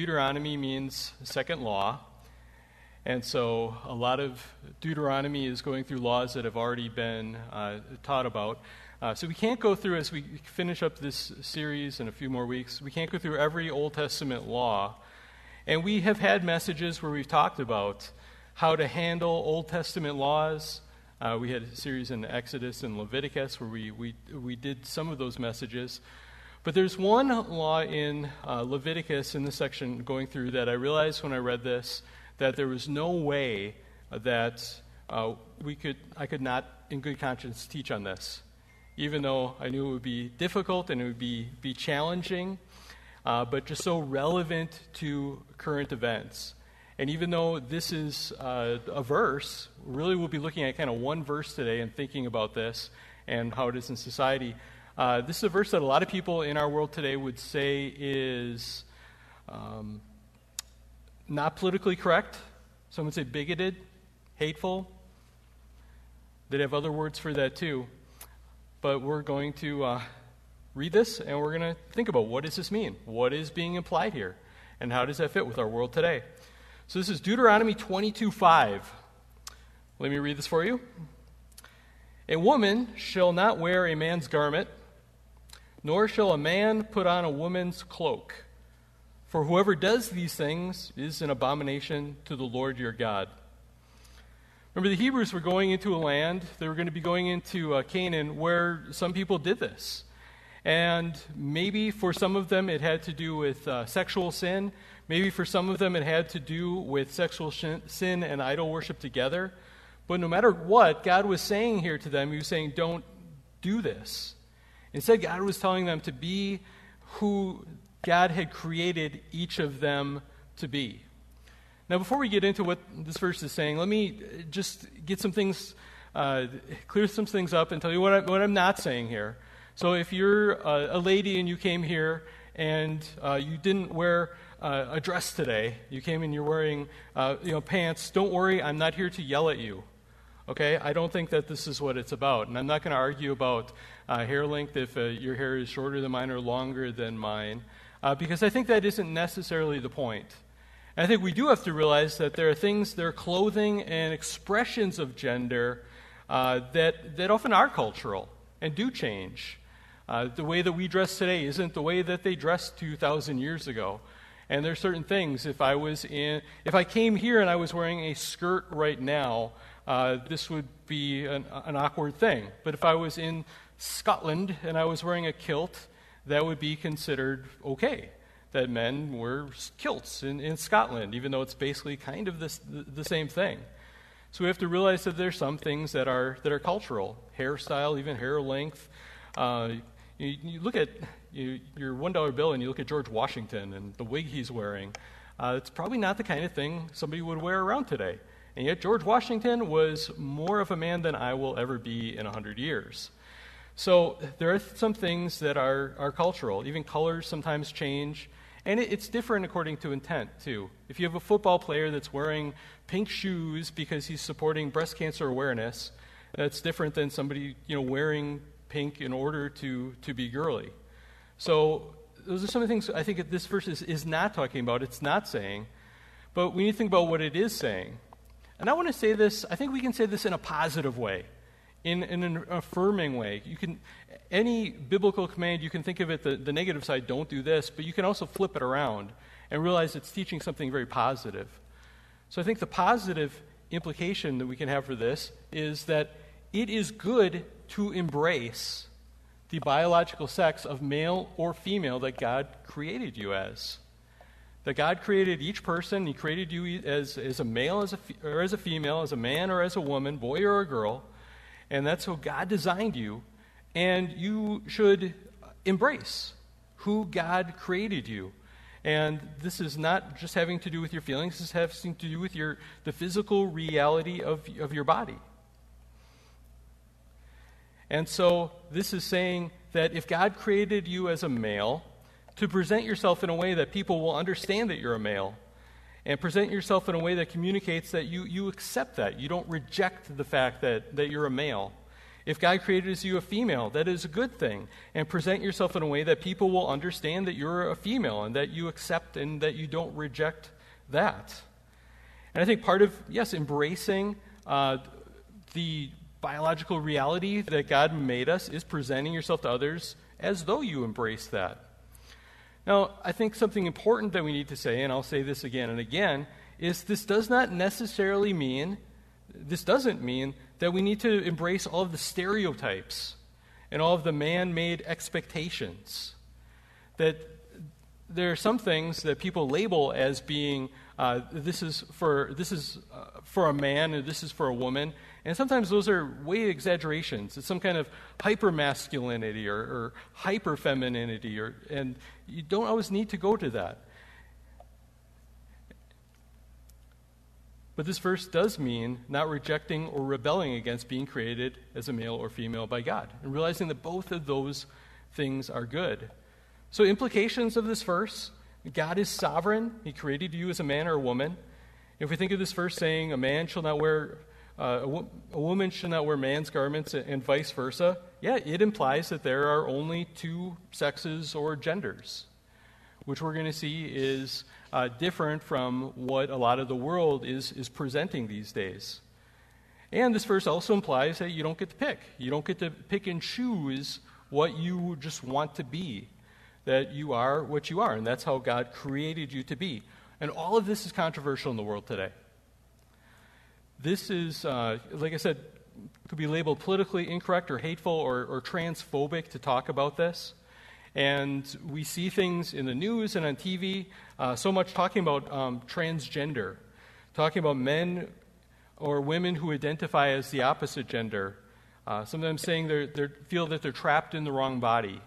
Deuteronomy means second law. And so a lot of Deuteronomy is going through laws that have already been uh, taught about. Uh, so we can't go through, as we finish up this series in a few more weeks, we can't go through every Old Testament law. And we have had messages where we've talked about how to handle Old Testament laws. Uh, we had a series in Exodus and Leviticus where we, we, we did some of those messages. But there's one law in uh, Leviticus in this section going through that I realized when I read this that there was no way that uh, we could, I could not, in good conscience, teach on this, even though I knew it would be difficult and it would be, be challenging, uh, but just so relevant to current events. And even though this is uh, a verse, really we'll be looking at kind of one verse today and thinking about this and how it is in society. Uh, this is a verse that a lot of people in our world today would say is um, not politically correct. Some would say bigoted, hateful. They'd have other words for that too. But we're going to uh, read this and we're going to think about what does this mean? What is being implied here? And how does that fit with our world today? So this is Deuteronomy 22 5. Let me read this for you. A woman shall not wear a man's garment nor shall a man put on a woman's cloak. For whoever does these things is an abomination to the Lord your God. Remember, the Hebrews were going into a land, they were going to be going into uh, Canaan, where some people did this. And maybe for some of them it had to do with uh, sexual sin. Maybe for some of them it had to do with sexual sin and idol worship together. But no matter what, God was saying here to them, He was saying, don't do this. Instead, God was telling them to be who God had created each of them to be. Now, before we get into what this verse is saying, let me just get some things, uh, clear some things up and tell you what, I, what I'm not saying here. So, if you're a, a lady and you came here and uh, you didn't wear uh, a dress today, you came and you're wearing uh, you know, pants, don't worry, I'm not here to yell at you. Okay? I don't think that this is what it's about. And I'm not going to argue about uh, hair length if uh, your hair is shorter than mine or longer than mine, uh, because I think that isn't necessarily the point. And I think we do have to realize that there are things, there are clothing and expressions of gender uh, that, that often are cultural and do change. Uh, the way that we dress today isn't the way that they dressed 2,000 years ago. And there are certain things. If I was in, if I came here and I was wearing a skirt right now, uh, this would be an, an, awkward thing. But if I was in Scotland and I was wearing a kilt, that would be considered okay. That men wear kilts in, in Scotland, even though it's basically kind of this, the, same thing. So we have to realize that there's some things that are, that are cultural hairstyle, even hair length. Uh, you, you, look at you, your $1 bill and you look at George Washington and the wig he's wearing. Uh, it's probably not the kind of thing somebody would wear around today. And yet, George Washington was more of a man than I will ever be in 100 years. So, there are some things that are, are cultural. Even colors sometimes change. And it, it's different according to intent, too. If you have a football player that's wearing pink shoes because he's supporting breast cancer awareness, that's different than somebody you know, wearing pink in order to, to be girly. So, those are some of the things I think this verse is, is not talking about. It's not saying. But we need to think about what it is saying. And I want to say this, I think we can say this in a positive way, in, in an affirming way. You can, any biblical command, you can think of it the, the negative side, don't do this, but you can also flip it around and realize it's teaching something very positive. So I think the positive implication that we can have for this is that it is good to embrace the biological sex of male or female that God created you as that God created each person. He created you as, as a male as a, or as a female, as a man or as a woman, boy or a girl. And that's how God designed you. And you should embrace who God created you. And this is not just having to do with your feelings, this has to do with your, the physical reality of, of your body. And so this is saying that if God created you as a male, to present yourself in a way that people will understand that you're a male and present yourself in a way that communicates that you, you accept that. You don't reject the fact that, that you're a male. If God created you a female, that is a good thing. And present yourself in a way that people will understand that you're a female and that you accept and that you don't reject that. And I think part of, yes, embracing uh, the biological reality that God made us is presenting yourself to others as though you embrace that. Now, I think something important that we need to say, and I'll say this again and again, is this does not necessarily mean, this doesn't mean that we need to embrace all of the stereotypes and all of the man made expectations. That there are some things that people label as being uh, this is for this is uh, for a man and this is for a woman, and sometimes those are way exaggerations. It's some kind of hyper masculinity or, or hyper femininity, or and you don't always need to go to that. But this verse does mean not rejecting or rebelling against being created as a male or female by God, and realizing that both of those things are good. So, implications of this verse God is sovereign, He created you as a man or a woman. If we think of this verse saying a man shall not wear, uh, a, wo- a woman shall not wear man's garments and vice versa, yeah, it implies that there are only two sexes or genders, which we're going to see is uh, different from what a lot of the world is, is presenting these days. And this verse also implies that you don't get to pick. You don't get to pick and choose what you just want to be, that you are what you are, and that's how God created you to be. And all of this is controversial in the world today. This is, uh, like I said, could be labeled politically incorrect or hateful or, or transphobic to talk about this. And we see things in the news and on TV, uh, so much talking about um, transgender, talking about men or women who identify as the opposite gender, uh, sometimes saying they feel that they're trapped in the wrong body.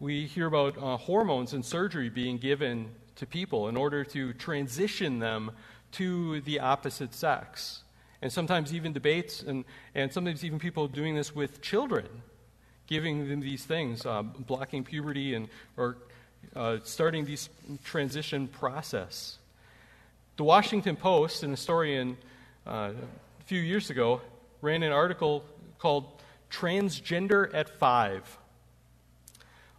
We hear about uh, hormones and surgery being given to people in order to transition them to the opposite sex. And sometimes even debates, and, and sometimes even people doing this with children giving them these things, uh, blocking puberty and or uh, starting this transition process. The Washington Post, an historian uh, a few years ago, ran an article called "Transgender at Five.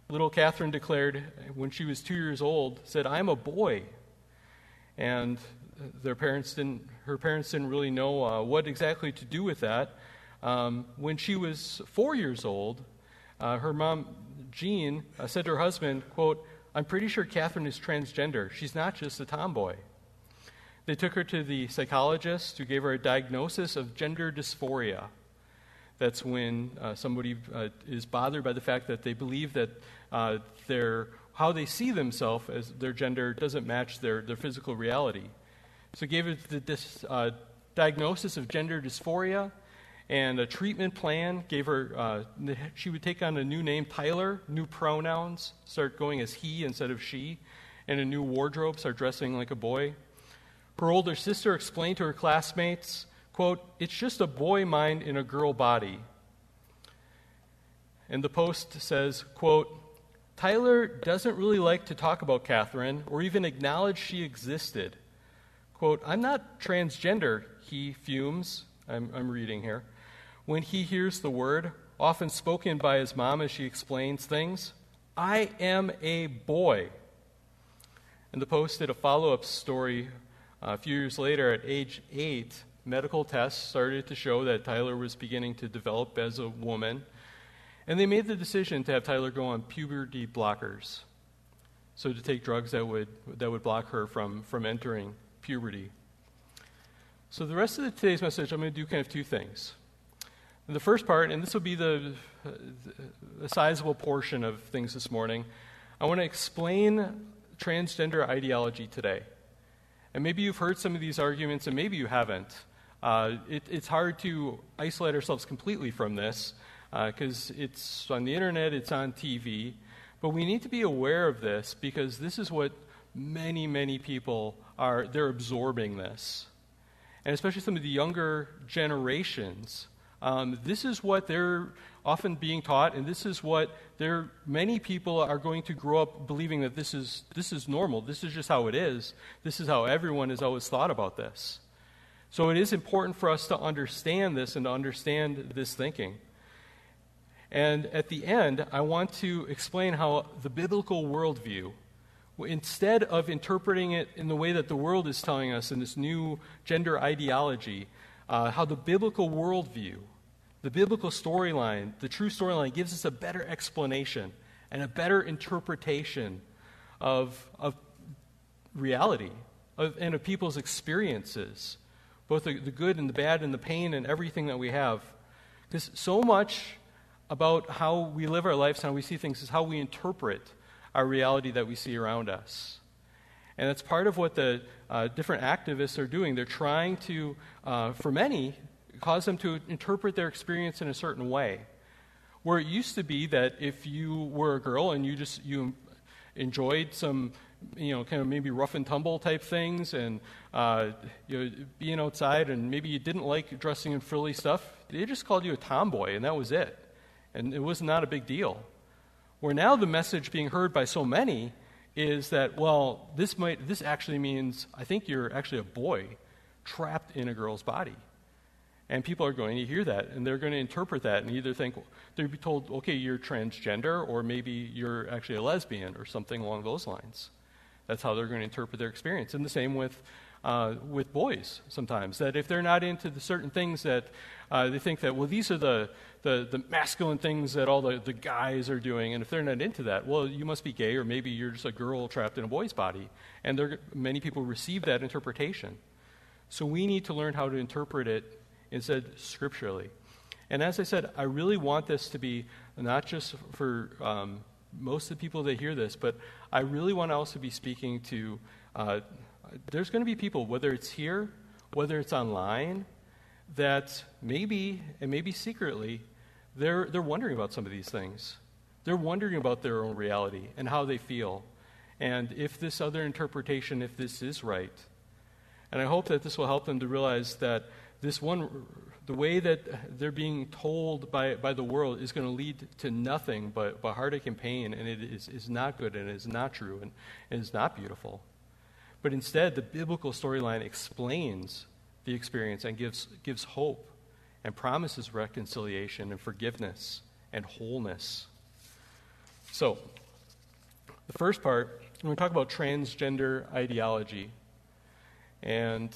Little Catherine declared when she was two years old, said, "I'm a boy," and their parents didn't. Her parents didn't really know uh, what exactly to do with that. Um, when she was four years old, uh, her mom, Jean, uh, said to her husband, quote, I'm pretty sure Catherine is transgender. She's not just a tomboy. They took her to the psychologist who gave her a diagnosis of gender dysphoria. That's when uh, somebody uh, is bothered by the fact that they believe that uh, their, how they see themselves as their gender doesn't match their, their physical reality. So gave her the dis, uh, diagnosis of gender dysphoria and a treatment plan gave her uh, she would take on a new name tyler new pronouns start going as he instead of she and a new wardrobe start dressing like a boy. Her older sister explained to her classmates quote it's just a boy mind in a girl body. And the post says quote tyler doesn't really like to talk about catherine or even acknowledge she existed quote i'm not transgender he fumes I'm, I'm reading here when he hears the word, often spoken by his mom as she explains things, I am a boy. And the Post did a follow up story uh, a few years later at age eight. Medical tests started to show that Tyler was beginning to develop as a woman. And they made the decision to have Tyler go on puberty blockers. So to take drugs that would, that would block her from, from entering puberty. So the rest of the, today's message, I'm going to do kind of two things the first part, and this will be the, the sizable portion of things this morning, I want to explain transgender ideology today. And maybe you've heard some of these arguments, and maybe you haven't. Uh, it, it's hard to isolate ourselves completely from this because uh, it's on the internet, it's on TV. But we need to be aware of this because this is what many, many people are, they're absorbing this. And especially some of the younger generations um, this is what they're often being taught, and this is what they're, many people are going to grow up believing that this is, this is normal. This is just how it is. This is how everyone has always thought about this. So it is important for us to understand this and to understand this thinking. And at the end, I want to explain how the biblical worldview, instead of interpreting it in the way that the world is telling us in this new gender ideology, uh, how the biblical worldview, the biblical storyline, the true storyline, gives us a better explanation and a better interpretation of, of reality of, and of people's experiences, both the, the good and the bad and the pain and everything that we have. Because so much about how we live our lives, and how we see things, is how we interpret our reality that we see around us. And that's part of what the uh, different activists are doing. They're trying to, uh, for many, cause them to interpret their experience in a certain way. Where it used to be that if you were a girl and you just you enjoyed some, you know, kind of maybe rough and tumble type things, and uh, you know, being outside, and maybe you didn't like dressing in frilly stuff, they just called you a tomboy, and that was it, and it was not a big deal. Where now the message being heard by so many is that well, this might this actually means I think you're actually a boy trapped in a girl's body. And people are going to hear that, and they're going to interpret that and either think, they'll be told, okay, you're transgender, or maybe you're actually a lesbian, or something along those lines. That's how they're going to interpret their experience. And the same with, uh, with boys sometimes, that if they're not into the certain things that uh, they think that, well, these are the, the, the masculine things that all the, the guys are doing, and if they're not into that, well, you must be gay, or maybe you're just a girl trapped in a boy's body. And there, many people receive that interpretation. So we need to learn how to interpret it instead scripturally. And as I said, I really want this to be not just for um, most of the people that hear this, but I really want to also be speaking to. Uh, there's going to be people, whether it's here, whether it's online, that maybe, and maybe secretly, they're, they're wondering about some of these things. They're wondering about their own reality and how they feel. And if this other interpretation, if this is right. And I hope that this will help them to realize that this one, the way that they're being told by, by the world is going to lead to nothing but, but heartache and pain, and it is, is not good, and it is not true, and it is not beautiful. But instead, the biblical storyline explains the experience and gives, gives hope and promises reconciliation and forgiveness and wholeness. So, the first part, when to talk about transgender ideology. And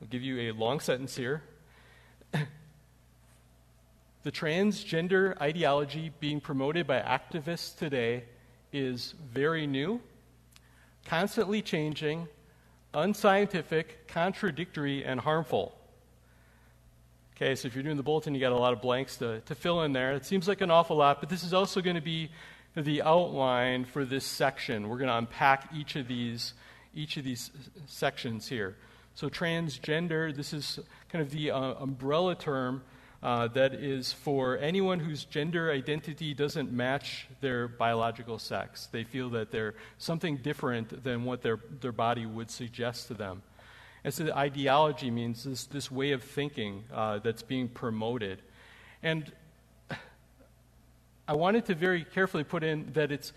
I'll give you a long sentence here. the transgender ideology being promoted by activists today is very new, constantly changing, unscientific, contradictory, and harmful. Okay, so if you're doing the bulletin, you got a lot of blanks to, to fill in there. It seems like an awful lot, but this is also going to be the outline for this section. We're going to unpack each of these, each of these sections here. So, transgender, this is kind of the uh, umbrella term uh, that is for anyone whose gender identity doesn't match their biological sex. They feel that they're something different than what their, their body would suggest to them. And so, the ideology means this, this way of thinking uh, that's being promoted. And I wanted to very carefully put in that it's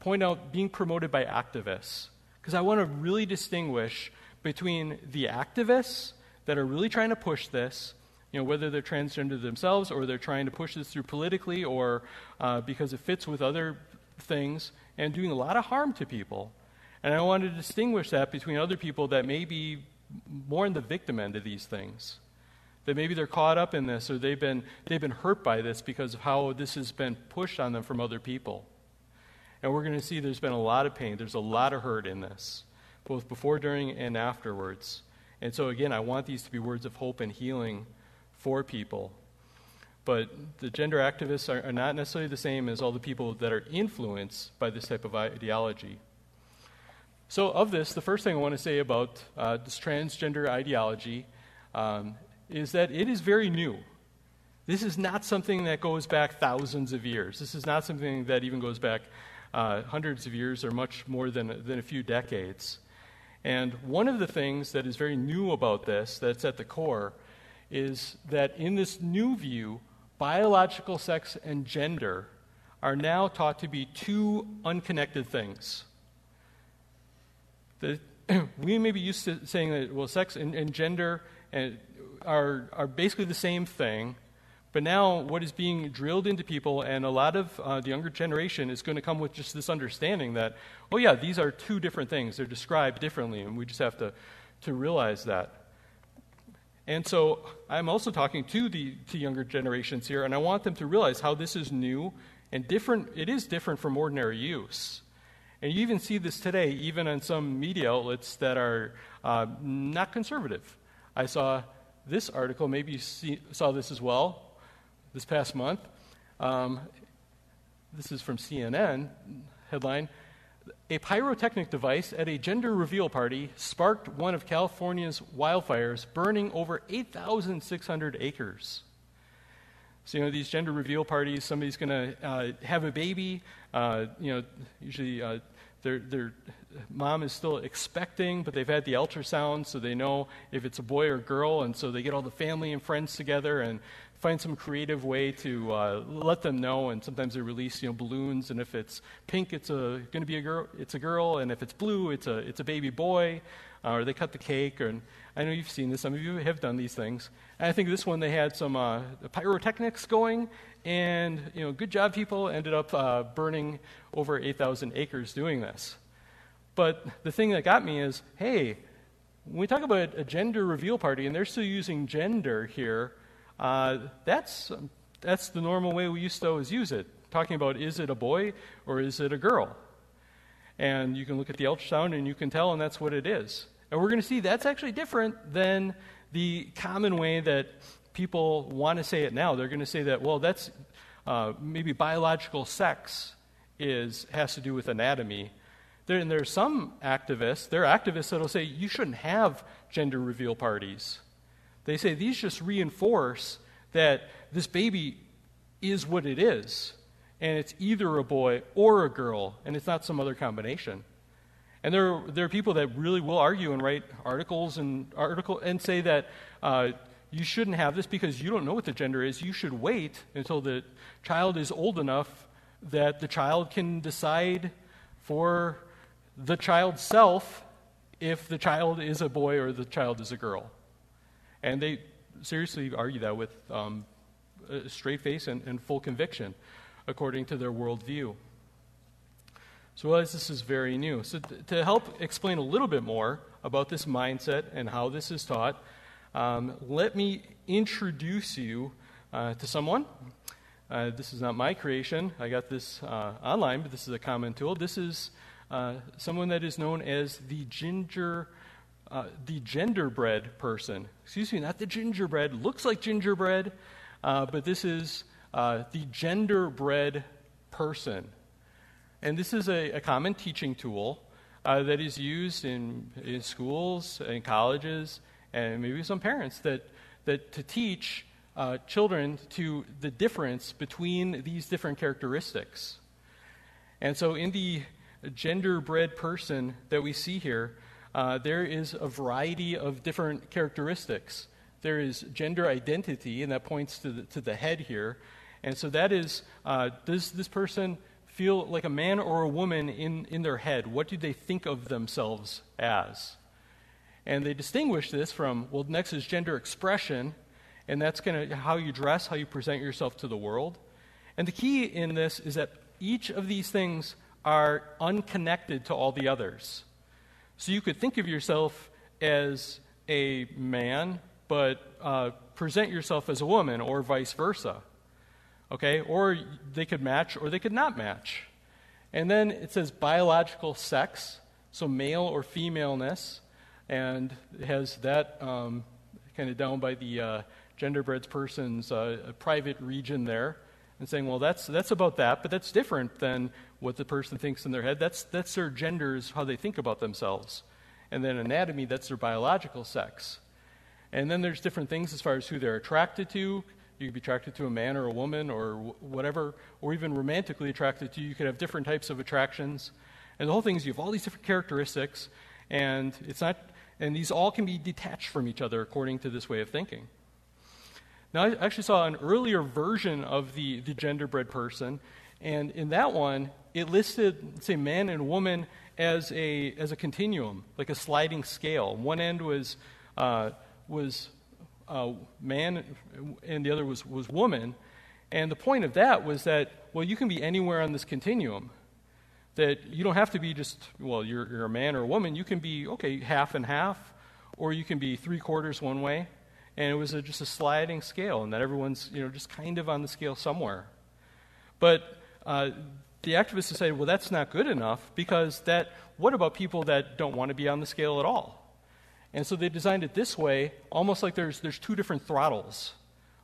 point out being promoted by activists because I want to really distinguish between the activists that are really trying to push this, you know, whether they're transgender themselves or they're trying to push this through politically or uh, because it fits with other things and doing a lot of harm to people. And I want to distinguish that between other people that may be more in the victim end of these things. That maybe they're caught up in this or they've been, they've been hurt by this because of how this has been pushed on them from other people. And we're going to see there's been a lot of pain, there's a lot of hurt in this both before, during, and afterwards. And so, again, I want these to be words of hope and healing for people. But the gender activists are, are not necessarily the same as all the people that are influenced by this type of ideology. So, of this, the first thing I want to say about uh, this transgender ideology um, is that it is very new. This is not something that goes back thousands of years. This is not something that even goes back uh, hundreds of years or much more than, than a few decades. And one of the things that is very new about this, that's at the core, is that in this new view, biological sex and gender are now taught to be two unconnected things. The, we may be used to saying that, well, sex and, and gender and, are, are basically the same thing, But now, what is being drilled into people, and a lot of uh, the younger generation is going to come with just this understanding that, oh, yeah, these are two different things. They're described differently, and we just have to, to realize that. And so I'm also talking to the to younger generations here, and I want them to realize how this is new and different. It is different from ordinary use. And you even see this today, even on some media outlets that are uh, not conservative. I saw this article, maybe you see, saw this as well, this past month. Um, this is from CNN headline A pyrotechnic device at a gender reveal party sparked one of California's wildfires, burning over 8,600 acres. So, you know, these gender reveal parties, somebody's going to uh, have a baby. Uh, you know, usually uh, their, their mom is still expecting, but they've had the ultrasound, so they know if it's a boy or girl. And so they get all the family and friends together, and find some creative way to uh, let them know. And sometimes they release, you know, balloons. And if it's pink, it's a going to be a girl. It's a girl. And if it's blue, it's a it's a baby boy. Uh, or they cut the cake. And I know you've seen this. Some of you have done these things. And I think this one they had some uh, pyrotechnics going. And you know, good job, people. Ended up uh, burning over 8,000 acres doing this. But the thing that got me is, hey, when we talk about a gender reveal party, and they're still using gender here, uh, that's, that's the normal way we used to always use it, talking about is it a boy or is it a girl? And you can look at the ultrasound and you can tell, and that's what it is. And we're going to see that's actually different than the common way that people want to say it now. They're going to say that, well, that's uh, maybe biological sex is, has to do with anatomy. There, and there are some activists, there are activists that will say you shouldn't have gender reveal parties. They say these just reinforce that this baby is what it is, and it's either a boy or a girl, and it's not some other combination. And there, there are people that really will argue and write articles and article and say that uh, you shouldn't have this because you don't know what the gender is. You should wait until the child is old enough that the child can decide for the child's self if the child is a boy or the child is a girl. And they seriously argue that with um, a straight face and, and, full conviction, according to their worldview. So, realize this is very new. So, to help explain a little bit more about this mindset and how this is taught, um, let me introduce you uh, to someone. Uh, this is not my creation. I got this uh, online, but this is a common tool. This is uh, someone that is known as the ginger uh, the genderbread person. Excuse me, not the gingerbread. Looks like gingerbread, uh, but this is uh, the genderbread person. And this is a, a common teaching tool uh, that is used in, in schools and colleges and maybe some parents that, that to teach uh, children to the difference between these different characteristics. And so in the genderbread person that we see here, uh, there is a variety of different characteristics. There is gender identity, and that points to the, to the head here. And so that is uh, does this person feel like a man or a woman in, in their head? What do they think of themselves as? And they distinguish this from, well, next is gender expression, and that's going to how you dress, how you present yourself to the world. And the key in this is that each of these things are unconnected to all the others. So you could think of yourself as a man, but uh, present yourself as a woman, or vice versa. Okay? Or they could match, or they could not match. And then it says biological sex, so male or femaleness, and it has that um, kind of down by the uh, person's uh, private region there, and saying, well, that's, that's about that, but that's different than what the person thinks in their head. That's, that's their gender, is how they think about themselves. And then anatomy, that's their biological sex. And then there's different things as far as who they're attracted to. You could be attracted to a man or a woman or whatever, or even romantically attracted to. You could have different types of attractions. And the whole thing is you have all these different characteristics, and it's not, and these all can be detached from each other according to this way of thinking. Now, I actually saw an earlier version of the, the genderbread person, and in that one, it listed, say, man and woman as a, as a continuum, like a sliding scale. One end was, uh, was uh, man and the other was, was woman. And the point of that was that, well, you can be anywhere on this continuum. That you don't have to be just, well, you're, you're a man or a woman. You can be, okay, half and half, or you can be three quarters one way. And it was a, just a sliding scale, and that everyone's, you know, just kind of on the scale somewhere. But uh, the activists decided, well, that's not good enough because that, what about people that don't want to be on the scale at all? And so they designed it this way, almost like there's, there's two different throttles,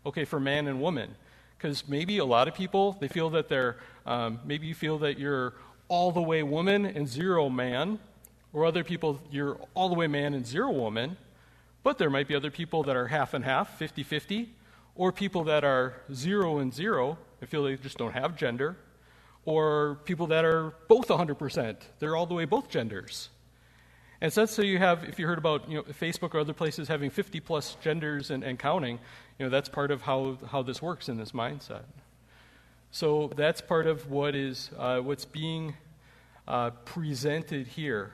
okay, for man and woman. Because maybe a lot of people, they feel that they're, um, maybe you feel that you're all the way woman and zero man, or other people, you're all the way man and zero woman. But there might be other people that are half and half, 50 50, or people that are zero and zero, they feel they just don't have gender, or people that are both 100%, they're all the way both genders. And so so you have, if you heard about you know, Facebook or other places having 50 plus genders and, and counting, you know, that's part of how, how this works in this mindset. So that's part of what is, uh, what's being uh, presented here.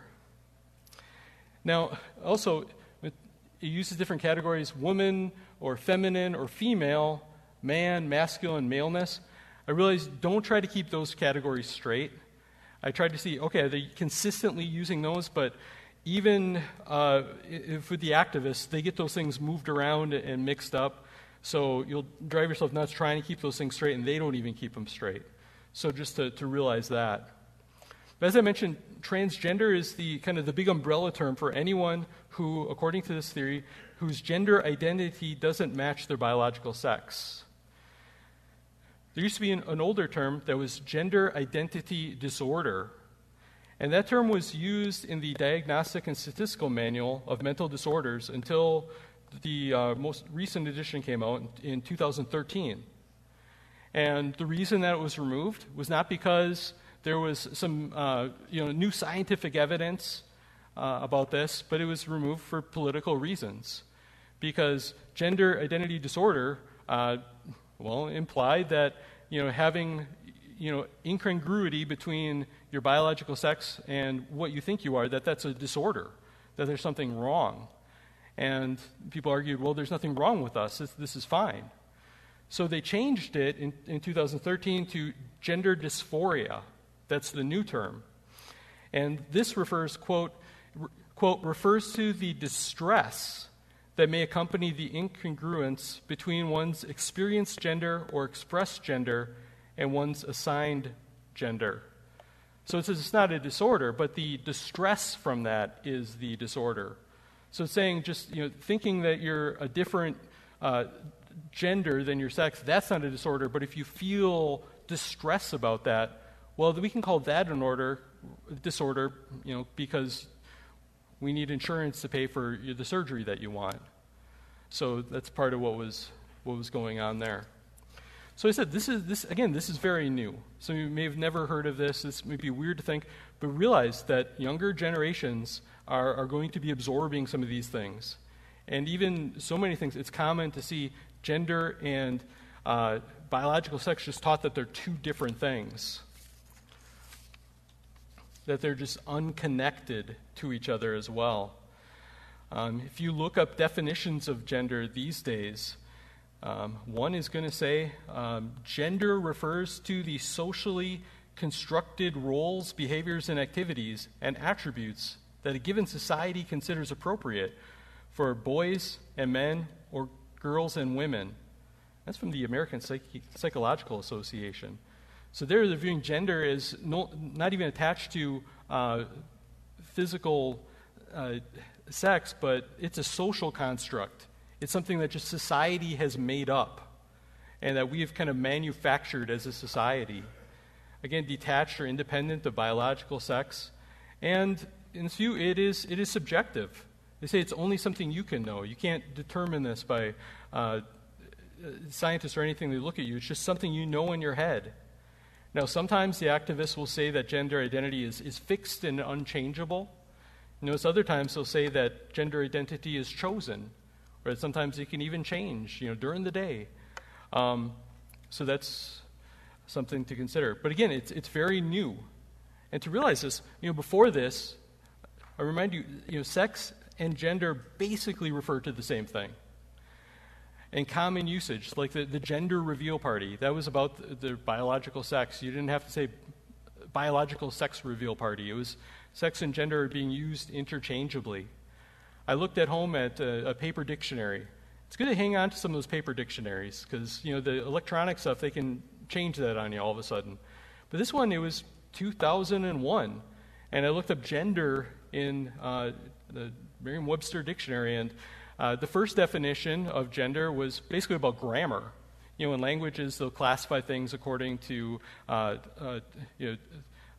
Now, also, it uses different categories woman or feminine or female, man, masculine, maleness. I realize don't try to keep those categories straight. I tried to see, okay, are they consistently using those? But even uh, if with the activists, they get those things moved around and mixed up. So you'll drive yourself nuts trying to keep those things straight, and they don't even keep them straight. So just to, to realize that. But as I mentioned, transgender is the kind of the big umbrella term for anyone who, according to this theory, whose gender identity doesn't match their biological sex. There used to be an, an older term that was gender identity disorder, and that term was used in the Diagnostic and Statistical Manual of Mental Disorders until the uh, most recent edition came out in 2013. And the reason that it was removed was not because there was some uh, you know, new scientific evidence uh, about this, but it was removed for political reasons. Because gender identity disorder, uh, well, implied that you know, having you know, incongruity between your biological sex and what you think you are, that that's a disorder, that there's something wrong. And people argued, well, there's nothing wrong with us, this, this is fine. So they changed it in, in 2013 to gender dysphoria. That's the new term. And this refers, quote, quote, refers to the distress that may accompany the incongruence between one's experienced gender or expressed gender and one's assigned gender. So it says it's not a disorder, but the distress from that is the disorder. So saying just you know thinking that you're a different uh, gender than your sex, that's not a disorder. But if you feel distress about that, well, we can call that an order disorder, you know, because we need insurance to pay for the surgery that you want. So that's part of what was what was going on there. So I said, this is this again. This is very new. So you may have never heard of this. This may be weird to think, but realize that younger generations are, are going to be absorbing some of these things, and even so many things. It's common to see gender and uh, biological sex just taught that they're two different things. That they're just unconnected to each other as well. Um, if you look up definitions of gender these days, um, one is going to say um, gender refers to the socially constructed roles, behaviors, and activities and attributes that a given society considers appropriate for boys and men or girls and women. That's from the American Psych- Psychological Association. So there, they're viewing gender as no, not even attached to uh, physical uh, sex, but it's a social construct it's something that just society has made up and that we have kind of manufactured as a society. Again, detached or independent of biological sex. And in this view, it is, it is subjective. They say it's only something you can know. You can't determine this by uh, scientists or anything. They look at you. It's just something you know in your head. Now, sometimes the activists will say that gender identity is, is fixed and unchangeable. notice other times they'll say that gender identity is chosen or that sometimes it can even change, you know, during the day. Um, so that's something to consider. But again, it's, it's very new. And to realize this, you know, before this, I remind you, you know, sex and gender basically refer to the same thing. And common usage, like the, the gender reveal party. That was about the, the biological sex. You didn't have to say biological sex reveal party, it was sex and gender are being used interchangeably. I looked at home at a, a paper dictionary. It's good to hang on to some of those paper dictionaries because, you know, the electronic stuff, they can change that on you all of a sudden. But this one, it was 2001. And I looked up gender in uh, the Merriam Webster dictionary, and uh, the first definition of gender was basically about grammar. You know, in languages, they'll classify things according to uh, uh you know,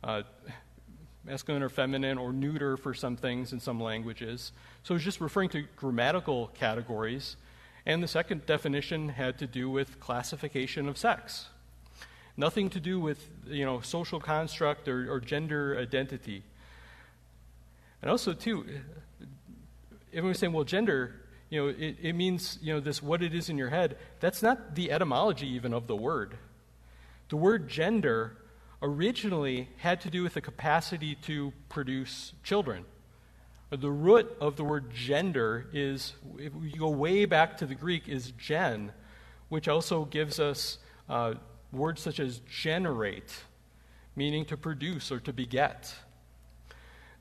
uh, masculine or feminine or neuter for some things in some languages. So it's just referring to grammatical categories. And the second definition had to do with classification of sex. Nothing to do with, you know, social construct or, or gender identity. And also, too, everyone's saying, well, gender, you know, it, it means, you know, this what it is in your head. That's not the etymology even of the word. The word gender originally had to do with the capacity to produce children. The root of the word gender is, if you go way back to the Greek, is gen, which also gives us uh, words such as generate, meaning to produce or to beget.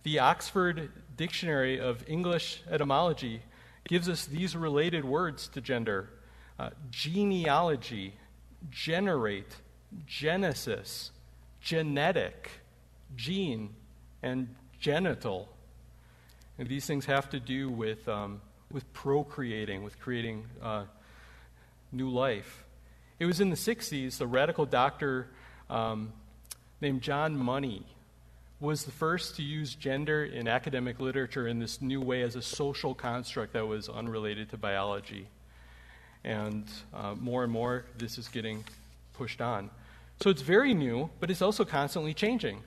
The Oxford Dictionary of English Etymology gives us these related words to gender uh, genealogy, generate, genesis, genetic, gene, and genital. And these things have to do with, um, with procreating, with creating uh, new life. It was in the 60s, a radical doctor um, named John Money was the first to use gender in academic literature in this new way as a social construct that was unrelated to biology. And uh, more and more, this is getting pushed on. So it's very new, but it's also constantly changing.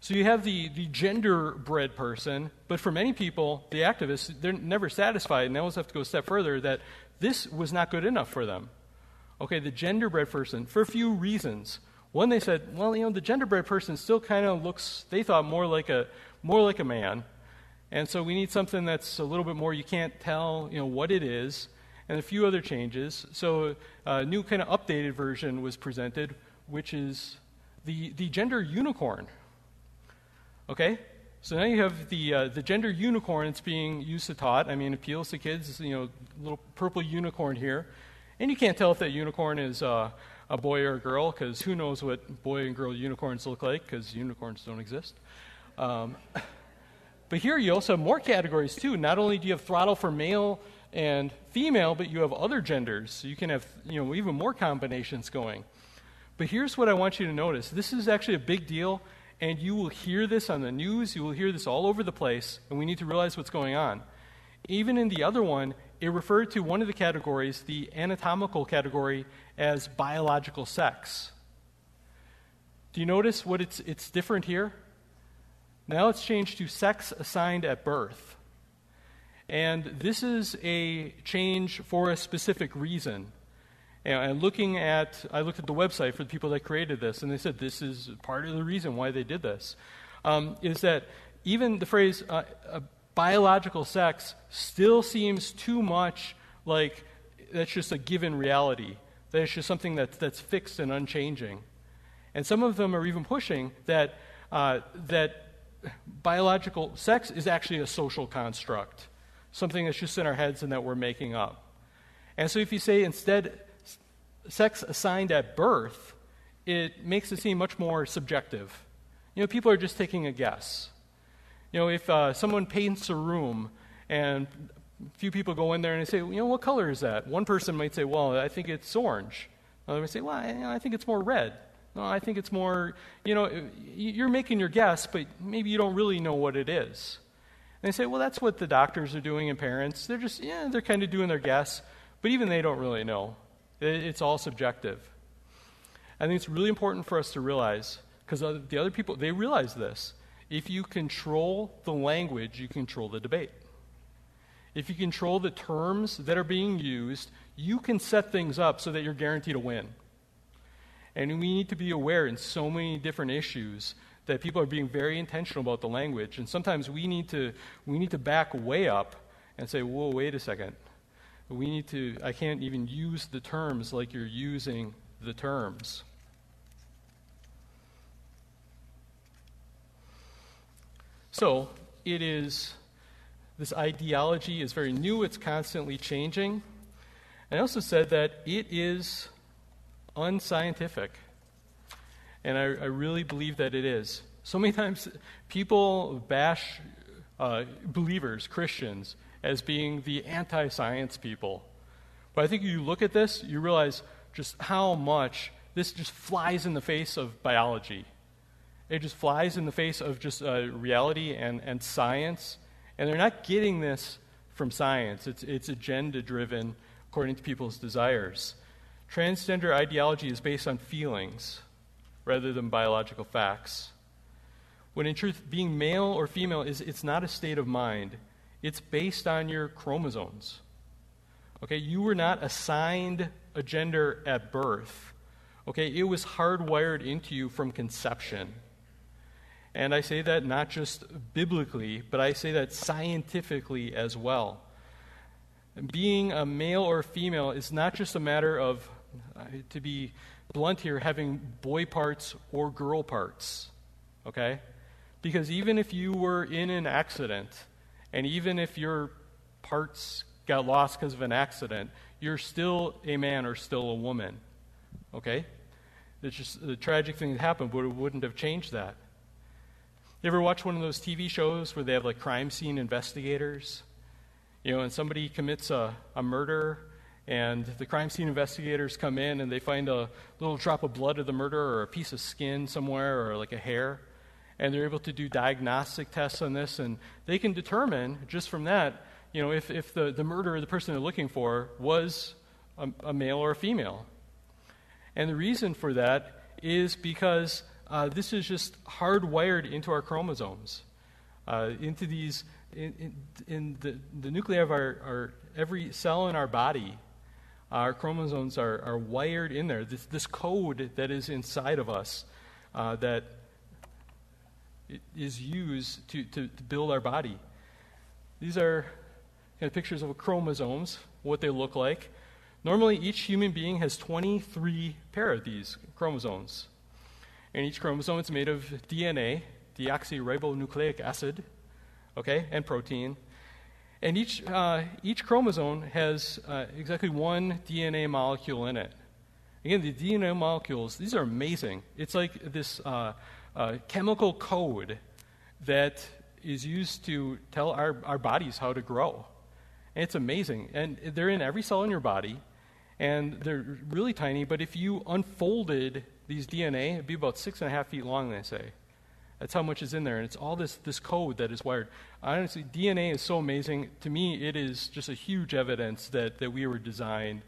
So you have the, the genderbread person, but for many people, the activists, they're never satisfied, and they always have to go a step further that this was not good enough for them. Okay, the genderbread person, for a few reasons. One, they said, well, you know, the genderbread person still kind of looks, they thought, more like a, more like a man. And so we need something that's a little bit more, you can't tell, you know, what it is, and a few other changes. So a new kind of updated version was presented which is the, the gender unicorn. Okay? So now you have the, uh, the gender unicorn that's being used to taught. I mean, appeals to kids, you know, little purple unicorn here. And you can't tell if that unicorn is uh, a boy or a girl, because who knows what boy and girl unicorns look like, because unicorns don't exist. Um, but here you also have more categories, too. Not only do you have throttle for male and female, but you have other genders. So you can have, you know, even more combinations going. But here's what I want you to notice this is actually a big deal, and you will hear this on the news, you will hear this all over the place, and we need to realize what's going on. Even in the other one, it referred to one of the categories, the anatomical category, as biological sex. Do you notice what it's, it's different here? Now it's changed to sex assigned at birth. And this is a change for a specific reason. And looking at, I looked at the website for the people that created this, and they said this is part of the reason why they did this. Um, is that even the phrase uh, uh, biological sex still seems too much like that's just a given reality, that it's just something that's, that's fixed and unchanging. And some of them are even pushing that, uh, that biological sex is actually a social construct, something that's just in our heads and that we're making up. And so if you say instead sex assigned at birth, it makes it seem much more subjective. You know, people are just taking a guess. You know, if uh, someone paints a room and a few people go in there and they say, you know, what color is that? One person might say, well, I think it's orange. Another might say, well, I, I think it's more red. No, I think it's more, you know, you're making your guess, but maybe you don't really know what it is. And they say, well, that's what the doctors are doing and parents. They're just, yeah, they're kind of doing their guess, but even they don't really know. It's all subjective. I think it's really important for us to realize, because the other people, they realize this. If you control the language, you control the debate. If you control the terms that are being used, you can set things up so that you're guaranteed a win. And we need to be aware in so many different issues that people are being very intentional about the language. And sometimes we need to, we need to back way up and say, whoa, wait a second We need to, I can't even use the terms like you're using the terms. So, it is, this ideology is very new, it's constantly changing. And I also said that it is unscientific. And I, I really believe that it is. So many times people bash uh, believers, Christians, as being the anti science people. But I think you look at this, you realize just how much this just flies in the face of biology. It just flies in the face of just uh, reality and, and science. And they're not getting this from science, it's, it's agenda driven according to people's desires. Transgender ideology is based on feelings rather than biological facts. When in truth, being male or female is it's not a state of mind. It's based on your chromosomes. Okay, you were not assigned a gender at birth. Okay, it was hardwired into you from conception. And I say that not just biblically, but I say that scientifically as well. Being a male or female is not just a matter of, uh, to be blunt here, having boy parts or girl parts. Okay? Because even if you were in an accident, and even if your parts got lost because of an accident, you're still a man or still a woman. Okay? It's just the tragic thing that happened, but it wouldn't have changed that. You ever watch one of those TV shows where they have like crime scene investigators? You know, and somebody commits a, a murder, and the crime scene investigators come in and they find a little drop of blood of the murderer or a piece of skin somewhere or like a hair. And they're able to do diagnostic tests on this, and they can determine just from that, you know, if, if the, the murderer, the person they're looking for, was a, a male or a female. And the reason for that is because uh, this is just hardwired into our chromosomes, uh, into these in, in, in the, the nuclei of our, our, every cell in our body, our chromosomes are, are wired in there. This, this code that is inside of us uh, that is used to, to, to, build our body. These are kind of pictures of chromosomes, what they look like. Normally, each human being has 23 pair of these chromosomes. And each chromosome is made of DNA, deoxyribonucleic acid, okay, and protein. And each, uh, each chromosome has uh, exactly one DNA molecule in it. Again, the DNA molecules, these are amazing. It's like this uh, uh, chemical code that is used to tell our, our bodies how to grow. And it's amazing. And they're in every cell in your body, and they're really tiny, but if you unfolded these DNA, it'd be about six and a half feet long, they say. That's how much is in there. And it's all this, this code that is wired. Honestly, DNA is so amazing. To me, it is just a huge evidence that, that we were designed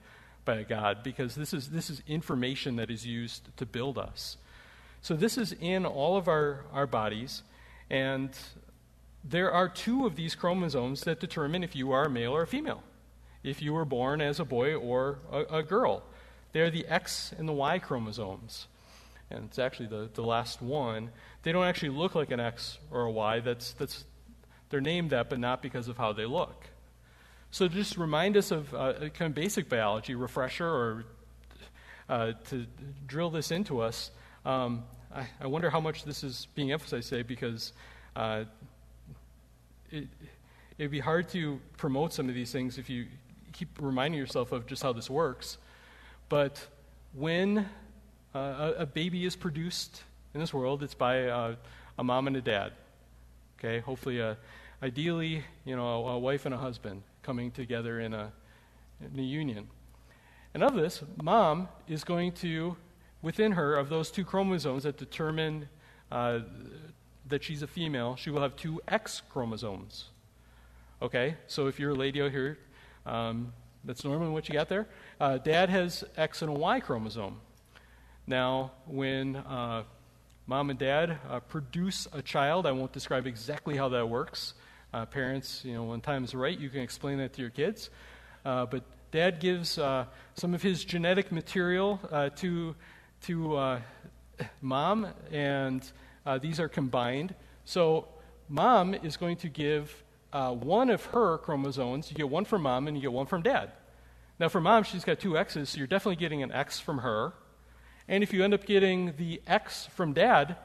by God because this is, this is information that is used to build us. So this is in all of our, our bodies. And there are two of these chromosomes that determine if you are a male or a female, if you were born as a boy or a, a girl. They're the X and the Y chromosomes. And it's actually the, the last one. They don't actually look like an X or a Y. That's, that's, they're named that, but not because of how they look. So just remind us of uh, kind of basic biology, refresher, or uh, to drill this into us. Um, I, I, wonder how much this is being emphasized today because uh, it, it'd be hard to promote some of these things if you keep reminding yourself of just how this works. But when uh, a, baby is produced in this world, it's by uh, a mom and a dad. Okay, hopefully, uh, ideally, you know, a, a, wife and a husband coming together in a, in a union. And of this, mom is going to, within her, of those two chromosomes that determine uh, that she's a female, she will have two X chromosomes. Okay, so if you're a lady out here, um, that's normally what you got there. Uh, dad has X and a Y chromosome. Now, when uh, mom and dad uh, produce a child, I won't describe exactly how that works. Uh, parents, you know, when time's right, you can explain that to your kids. Uh, but dad gives uh, some of his genetic material to to mom, and these are combined. So, mom is going to give uh, one of her chromosomes. You get one from mom and you get one from dad. Now, for mom, she's got two X's, so you're definitely getting an X from her. And if you end up getting the X from dad,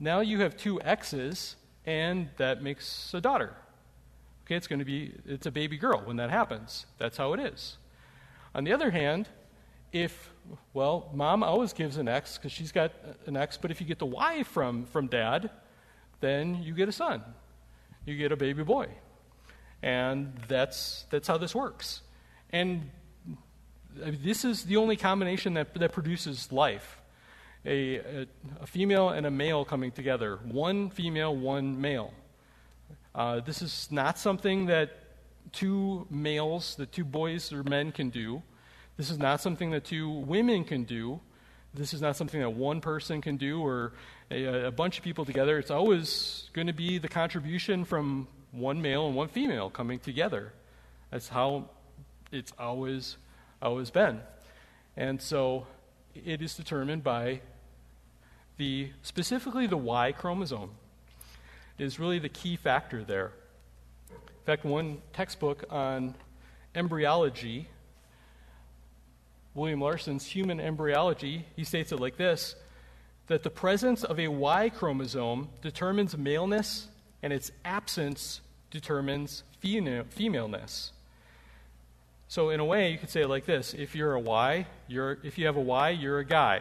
now you have two X's, and that makes a daughter. Okay, it's going to be, it's a baby girl when that happens. That's how it is. On the other hand, if, well, mom always gives an X because she's got an X, but if you get the Y from, from dad, then you get a son. You get a baby boy. And that's, that's how this works. And this is the only combination that, that produces life a, a, a female and a male coming together. One female, one male. Uh, this is not something that two males, the two boys or men can do. This is not something that two women can do. This is not something that one person can do or a, a bunch of people together. It's always going to be the contribution from one male and one female coming together. That's how it's always always been. And so it is determined by the specifically the Y chromosome is really the key factor there. In fact, one textbook on embryology, William Larsen's Human Embryology, he states it like this that the presence of a Y chromosome determines maleness and its absence determines femaleness. So, in a way, you could say it like this if you're a Y, you're, if you have a Y, you're a guy.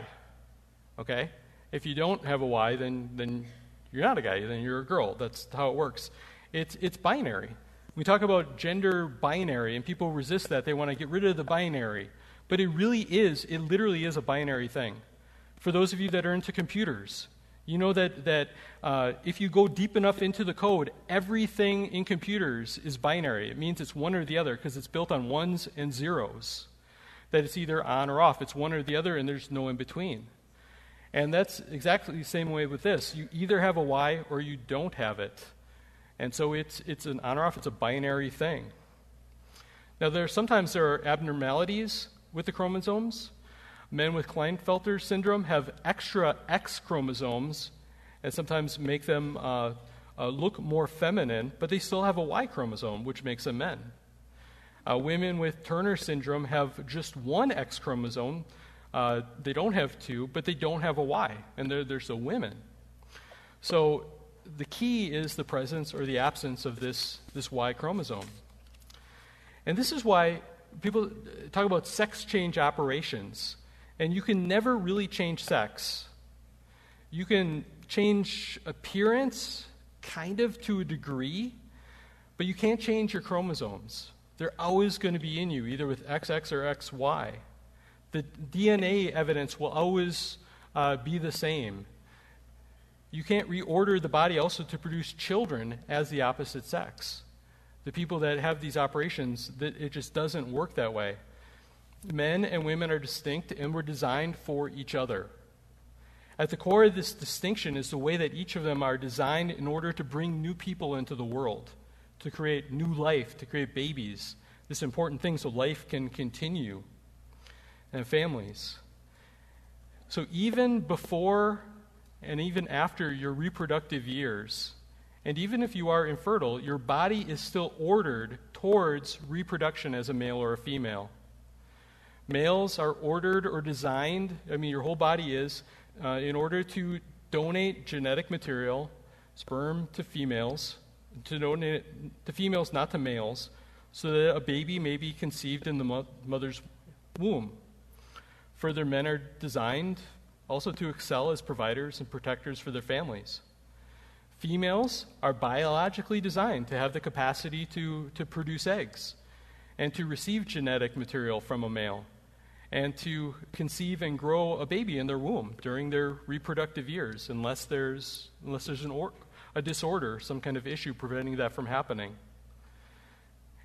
Okay? If you don't have a Y, then, then you're not a guy, then you're a girl. That's how it works. It's, it's binary. We talk about gender binary, and people resist that. They want to get rid of the binary. But it really is, it literally is a binary thing. For those of you that are into computers, you know that, that uh, if you go deep enough into the code, everything in computers is binary. It means it's one or the other because it's built on ones and zeros. That it's either on or off. It's one or the other, and there's no in between. And that's exactly the same way with this. You either have a Y or you don't have it. And so it's, it's an on or off, it's a binary thing. Now, there sometimes there are abnormalities with the chromosomes. Men with Klinefelter syndrome have extra X chromosomes and sometimes make them uh, uh, look more feminine, but they still have a Y chromosome, which makes them men. Uh, women with Turner syndrome have just one X chromosome. Uh, they don't have two, but they don't have a Y, and they're, they're still women. So the key is the presence or the absence of this, this Y chromosome. And this is why people talk about sex change operations. And you can never really change sex. You can change appearance, kind of to a degree, but you can't change your chromosomes. They're always going to be in you, either with XX or XY. The DNA evidence will always uh, be the same. You can't reorder the body also to produce children as the opposite sex. The people that have these operations, that it just doesn't work that way. Men and women are distinct and were designed for each other. At the core of this distinction is the way that each of them are designed in order to bring new people into the world, to create new life, to create babies, this important thing so life can continue, and families. So even before and even after your reproductive years, and even if you are infertile, your body is still ordered towards reproduction as a male or a female. Males are ordered or designed, I mean, your whole body is, uh, in order to donate genetic material, sperm to females, to donate to females, not to males, so that a baby may be conceived in the mo- mother's womb. Further, men are designed also to excel as providers and protectors for their families. Females are biologically designed to have the capacity to, to produce eggs and to receive genetic material from a male and to conceive and grow a baby in their womb during their reproductive years, unless there's, unless there's an or, a disorder, some kind of issue preventing that from happening.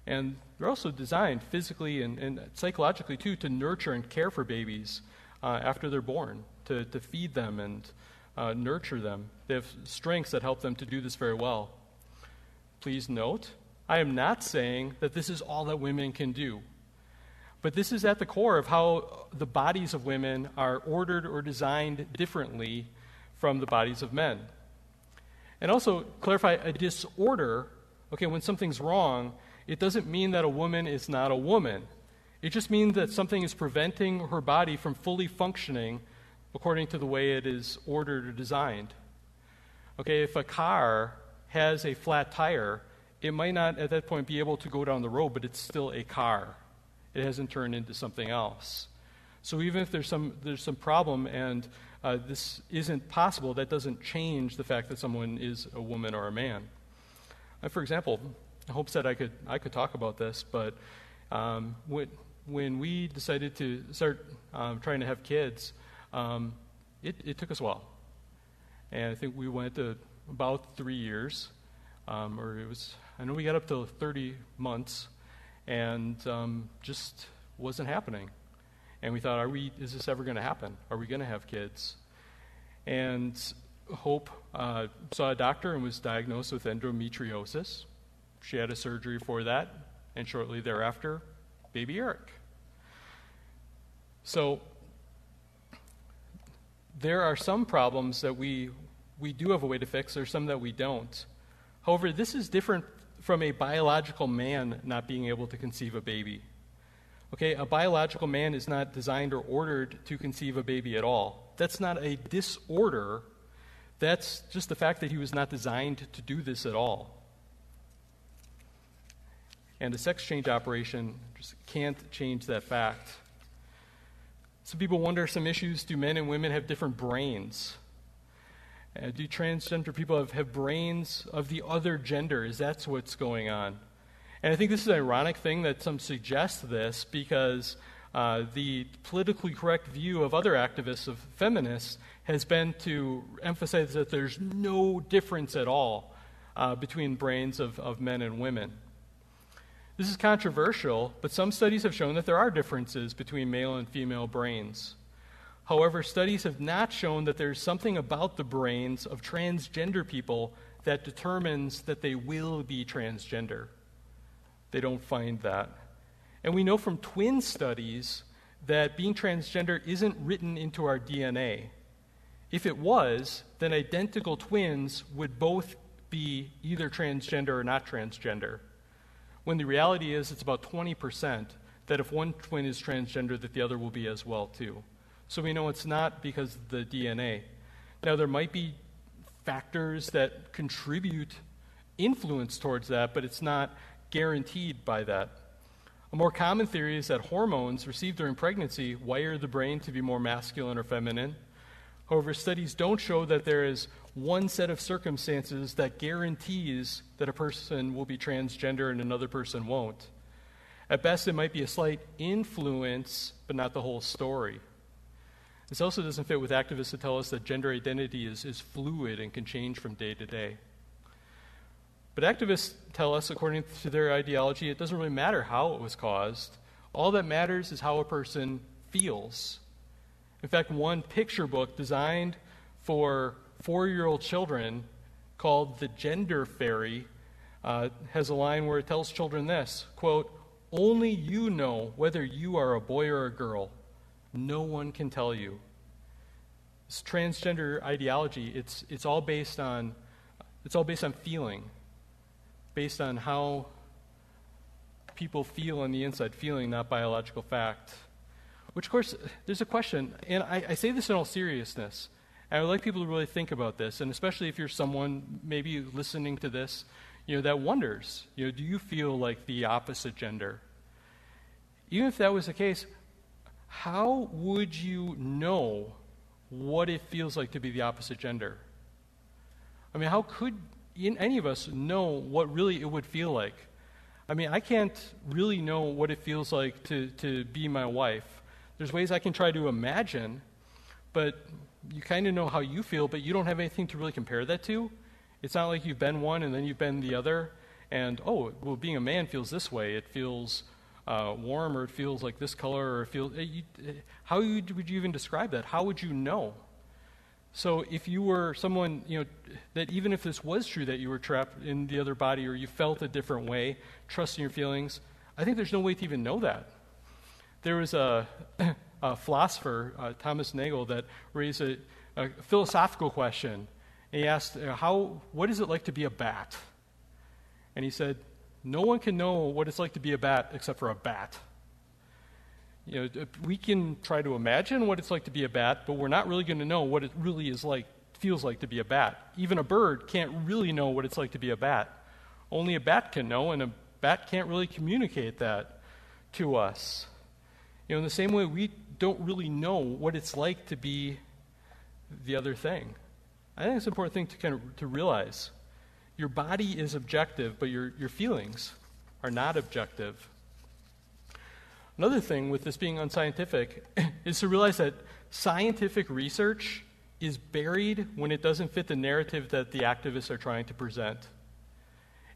And they're also designed physically and, and psychologically, too, to nurture and care for babies uh, after they're born, to, to feed them and uh, nurture them. They have strengths that help them to do this very well. Please note, I am not saying that this is all that women can do. But this is at the core of how the bodies of women are ordered or designed differently from the bodies of men. And also clarify a disorder, okay, when something's wrong, it doesn't mean that a woman is not a woman. It just means that something is preventing her body from fully functioning according to the way it is ordered or designed. Okay, if a car has a flat tire, it might not at that point be able to go down the road, but it's still a car. It hasn't turned into something else. So even if there's some, there's some problem and uh, this isn't possible, that doesn't change the fact that someone is a woman or a man. Uh, for example, I Hope said I could, I could talk about this, but um, when, when we decided to start um, trying to have kids, um, it, it, took us a while. And I think we went to about three years, um, or it was, I know we got up to 30 months, and um, just wasn't happening. And we thought, are we, is this ever going to happen? Are we going to have kids? And Hope uh, saw a doctor and was diagnosed with endometriosis. She had a surgery for that, and shortly thereafter, baby Eric. So, there are some problems that we, we do have a way to fix, there's some that we don't. However, this is different from a biological man not being able to conceive a baby. Okay, a biological man is not designed or ordered to conceive a baby at all. That's not a disorder. That's just the fact that he was not designed to do this at all. And a sex change operation just can't change that fact. Some people wonder some issues do men and women have different brains? Uh, do transgender people have, have brains of the other gender? Is that what's going on? And I think this is an ironic thing that some suggest this because uh, the politically correct view of other activists, of feminists, has been to emphasize that there's no difference at all uh, between brains of, of men and women. This is controversial, but some studies have shown that there are differences between male and female brains. However, studies have not shown that there's something about the brains of transgender people that determines that they will be transgender they don't find that. And we know from twin studies that being transgender isn't written into our DNA. If it was, then identical twins would both be either transgender or not transgender. When the reality is it's about 20% that if one twin is transgender that the other will be as well too. So we know it's not because of the DNA. Now there might be factors that contribute influence towards that, but it's not guaranteed by that. A more common theory is that hormones received during pregnancy wire the brain to be more masculine or feminine. However, studies don't show that there is one set of circumstances that guarantees that a person will be transgender and another person won't. At best, it might be a slight influence, but not the whole story. This also doesn't fit with activists that tell us that gender identity is, is fluid and can change from day to day. But activists tell us, according to their ideology, it doesn't really matter how it was caused. All that matters is how a person feels. In fact, one picture book designed for four year old children called The Gender Fairy uh, has a line where it tells children this quote, Only you know whether you are a boy or a girl. No one can tell you. This transgender ideology, it's, it's all based on it's all based on feeling based on how people feel on the inside, feeling, not biological fact. Which, of course, there's a question, and I, I say this in all seriousness. I would like people to really think about this, and especially if you're someone maybe listening to this, you know, that wonders, you know, do you feel like the opposite gender? Even if that was the case, how would you know what it feels like to be the opposite gender? I mean, how could any of us know what really it would feel like. I mean, I can't really know what it feels like to, to be my wife. There's ways I can try to imagine, but you kind of know how you feel, but you don't have anything to really compare that to. It's not like you've been one and then you've been the other, and oh, well, being a man feels this way. It feels uh, warm, or it feels like this color, or it feels. Eh, eh, how would you even describe that? How would you know? So if you were someone, you know, that even if this was true that you were trapped in the other body or you felt a different way, trusting your feelings, I think there's no way to even know that. There was a, a philosopher, uh, Thomas Nagel, that raised a, a, philosophical question. And he asked, uh, how, what is it like to be a bat? And he said, no one can know what it's like to be a bat except for a bat. You know, we can try to imagine what it's like to be a bat, but we're not really going to know what it really is like, feels like to be a bat. Even a bird can't really know what it's like to be a bat. Only a bat can know, and a bat can't really communicate that to us. You know, in the same way, we don't really know what it's like to be the other thing. I think it's an important thing to kind of to realize. Your body is objective, but your, your feelings are not objective. Another thing with this being unscientific is to realize that scientific research is buried when it doesn't fit the narrative that the activists are trying to present.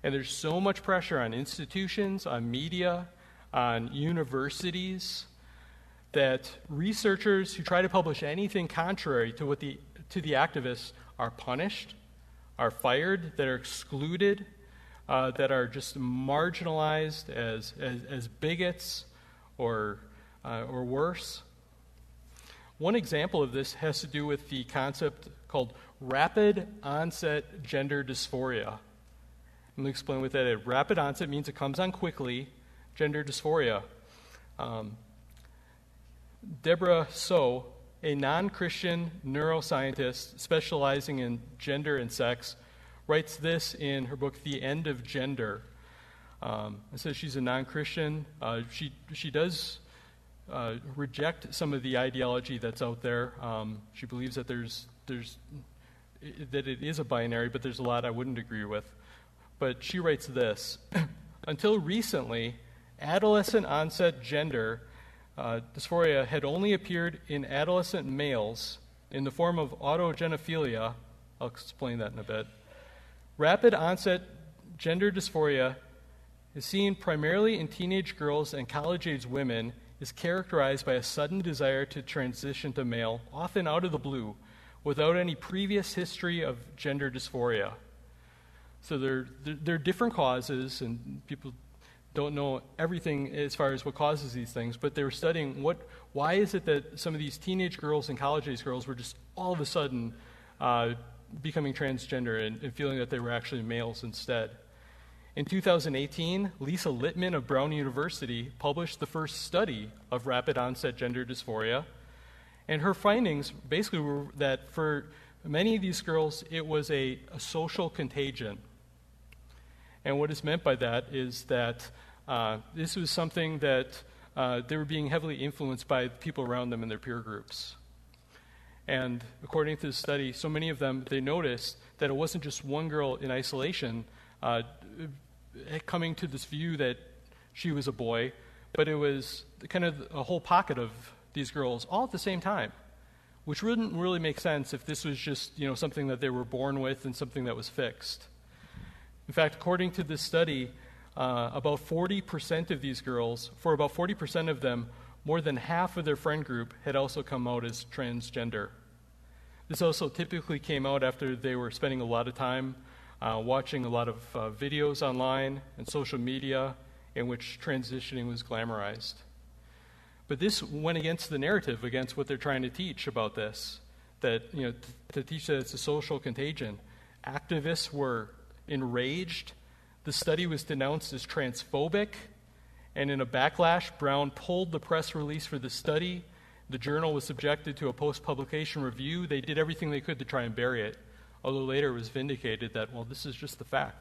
And there's so much pressure on institutions, on media, on universities, that researchers who try to publish anything contrary to what the, to the activists are punished, are fired, that are excluded, uh, that are just marginalized as, as, as bigots or, uh, or worse. One example of this has to do with the concept called rapid onset gender dysphoria. Let me explain what that is. Rapid onset means it comes on quickly. Gender dysphoria. Um, Debra Soh, a non Christian neuroscientist specializing in gender and sex, writes this in her book, The End of Gender. Um, it says she's a non Christian. Uh, she, she does uh, reject some of the ideology that's out there. Um, she believes that there's, there's, that it is a binary, but there's a lot I wouldn't agree with. But she writes this Until recently, adolescent onset gender uh, dysphoria had only appeared in adolescent males in the form of autogynephilia. I'll explain that in a bit. Rapid onset gender dysphoria is seen primarily in teenage girls and college age women, is characterized by a sudden desire to transition to male, often out of the blue, without any previous history of gender dysphoria. So there, there, are different causes, and people don't know everything as far as what causes these things, but they were studying what, why is it that some of these teenage girls and college age girls were just all of a sudden uh, becoming transgender and, and feeling that they were actually males instead. In 2018, Lisa Littman of Brown University published the first study of rapid onset gender dysphoria. And her findings basically were that for many of these girls, it was a, a social contagion. And what is meant by that is that uh, this was something that uh, they were being heavily influenced by people around them in their peer groups. And according to the study, so many of them, they noticed that it wasn't just one girl in isolation uh, coming to this view that she was a boy, but it was kind of a whole pocket of these girls all at the same time, which wouldn't really make sense if this was just you know something that they were born with and something that was fixed. In fact, according to this study, uh, about 40% of these girls, for about 40% of them, more than half of their friend group had also come out as transgender. This also typically came out after they were spending a lot of time uh, watching a lot of uh, videos online and social media in which transitioning was glamorized. But this went against the narrative, against what they're trying to teach about this, that, you know, t- to teach that it's a social contagion. Activists were enraged. The study was denounced as transphobic. And in a backlash, Brown pulled the press release for the study. The journal was subjected to a post publication review. They did everything they could to try and bury it although later it was vindicated that, well, this is just the fact.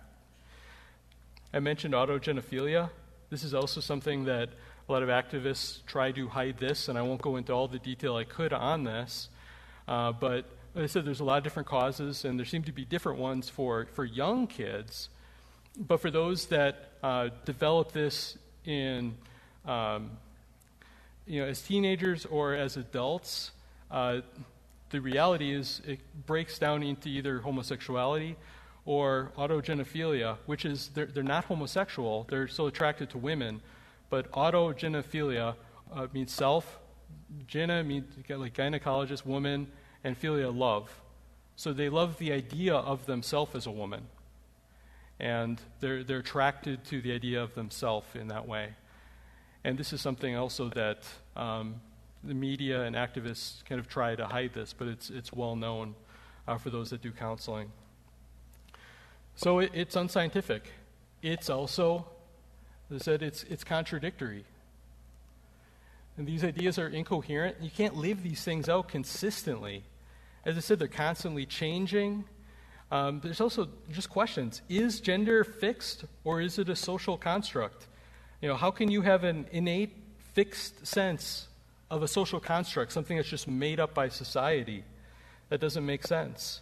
I mentioned autogynephilia. This is also something that a lot of activists try to hide this, and I won't go into all the detail I could on this. Uh, but like I said, there's a lot of different causes, and there seem to be different ones for, for young kids. But for those that uh, develop this in, um, you know, as teenagers or as adults, uh, the reality is it breaks down into either homosexuality or autogynephilia, which is they're, they're not homosexual, they're still attracted to women, but autogynephilia uh, means self, gena means like gynecologist, woman, and philia, love. So they love the idea of themselves as a woman. And they're, they're attracted to the idea of themselves in that way. And this is something also that um, the media and activists kind of try to hide this, but it's, it's well known uh, for those that do counseling. So it, it's unscientific. It's also, as I said, it's, it's contradictory. And these ideas are incoherent. You can't live these things out consistently. As I said, they're constantly changing. Um, there's also just questions. Is gender fixed or is it a social construct? You know, how can you have an innate, fixed sense of a social construct, something that's just made up by society? That doesn't make sense.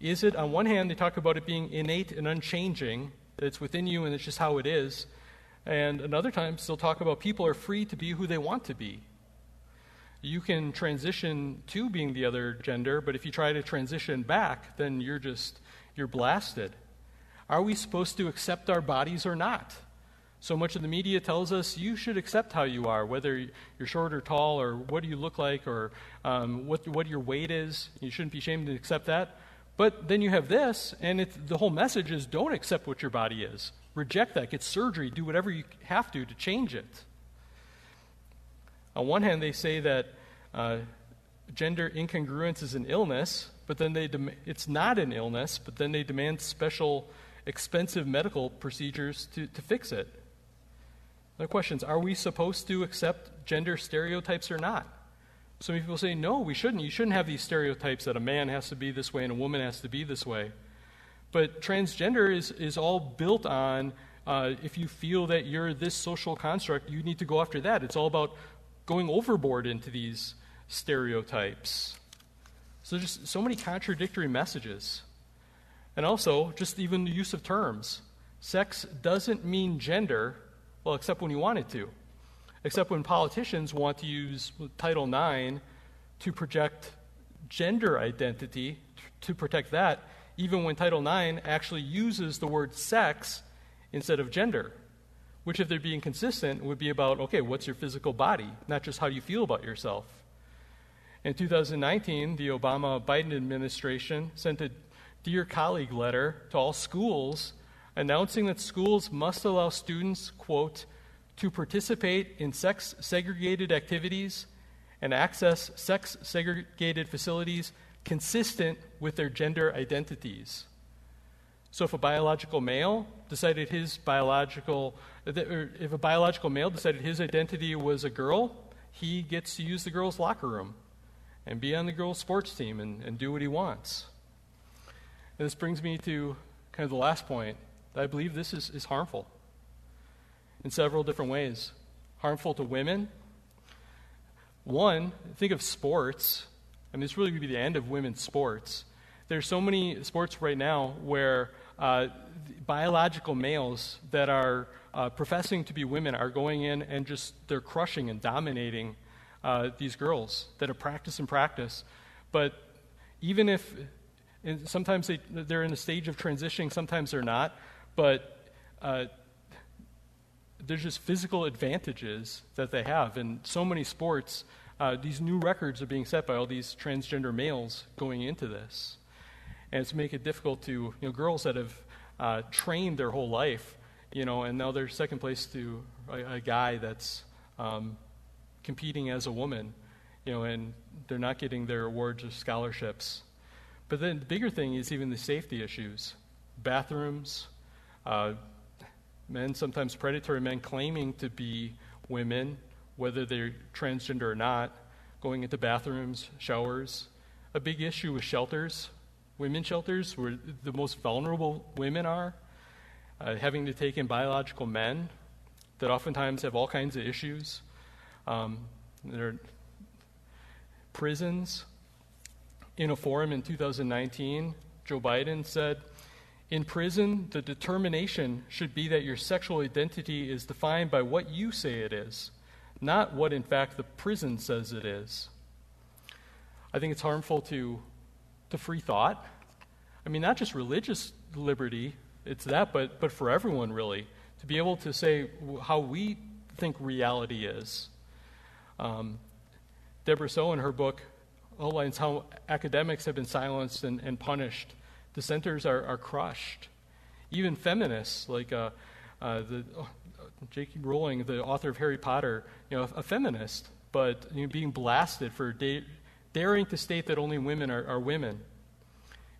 Is it, on one hand, they talk about it being innate and unchanging, that it's within you and it's just how it is. And another time, still talk about people are free to be who they want to be. You can transition to being the other gender, but if you try to transition back, then you're just, you're blasted. Are we supposed to accept our bodies or not? So much of the media tells us you should accept how you are, whether you're short or tall, or what do you look like, or um, what, what your weight is. You shouldn't be ashamed to accept that. But then you have this, and the whole message is don't accept what your body is. Reject that. Get surgery. Do whatever you have to to change it. On one hand, they say that uh, gender incongruence is an illness, but then they dem- it's not an illness, but then they demand special, expensive medical procedures to, to fix it. The questions Are we supposed to accept gender stereotypes or not? Some people say, no, we shouldn't. You shouldn't have these stereotypes that a man has to be this way and a woman has to be this way. But transgender is, is all built on uh, if you feel that you're this social construct, you need to go after that. It's all about going overboard into these stereotypes. So just so many contradictory messages. And also, just even the use of terms. Sex doesn't mean gender, well, except when you want it to except when politicians want to use Title IX to project gender identity, to protect that, even when Title IX actually uses the word sex instead of gender. Which, if they're being consistent, would be about okay, what's your physical body, not just how you feel about yourself. In 2019, the Obama Biden administration sent a Dear Colleague letter to all schools announcing that schools must allow students, quote, to participate in sex segregated activities and access sex segregated facilities consistent with their gender identities. So, if a biological male decided his biological, if a biological male decided his identity was a girl, he gets to use the girls' locker room and be on the girls' sports team and, and do what he wants. And this brings me to kind of the last point. that I believe this is, is harmful in several different ways. Harmful to women. One, think of sports. I mean, this really would be the end of women's sports. There's so many sports right now where uh, biological males that are uh, professing to be women are going in and just they're crushing and dominating uh, these girls that are practice and practice. But even if sometimes they, they're in a stage of transitioning, sometimes they're not. But uh, there's just physical advantages that they have. In so many sports, uh, these new records are being set by all these transgender males going into this. And it's make it difficult to, you know, girls that have uh, trained their whole life, you know, and now they're second place to a, a guy that's um, competing as a woman, you know, and they're not getting their awards or scholarships. But then the bigger thing is even the safety issues bathrooms, uh, men, sometimes predatory men, claiming to be women, whether they're transgender or not, going into bathrooms, showers. A big issue with shelters, women's shelters, where the most vulnerable women are, uh, having to take in biological men that oftentimes have all kinds of issues. Um, there are prisons. In a forum in 2019, Joe Biden said, in prison, the determination should be that your sexual identity is defined by what you say it is, not what, in fact, the prison says it is. I think it's harmful to, to free thought. I mean, not just religious liberty, it's that, but, but for everyone, really, to be able to say how we think reality is. Um, Debra Soh, in her book, outlines how academics have been silenced and, and punished dissenters are, are crushed. Even feminists, like uh, uh, the, uh, J.K. Rowling, the author of Harry Potter, you know, a, feminist, but you know, being blasted for da- daring to state that only women are, are women.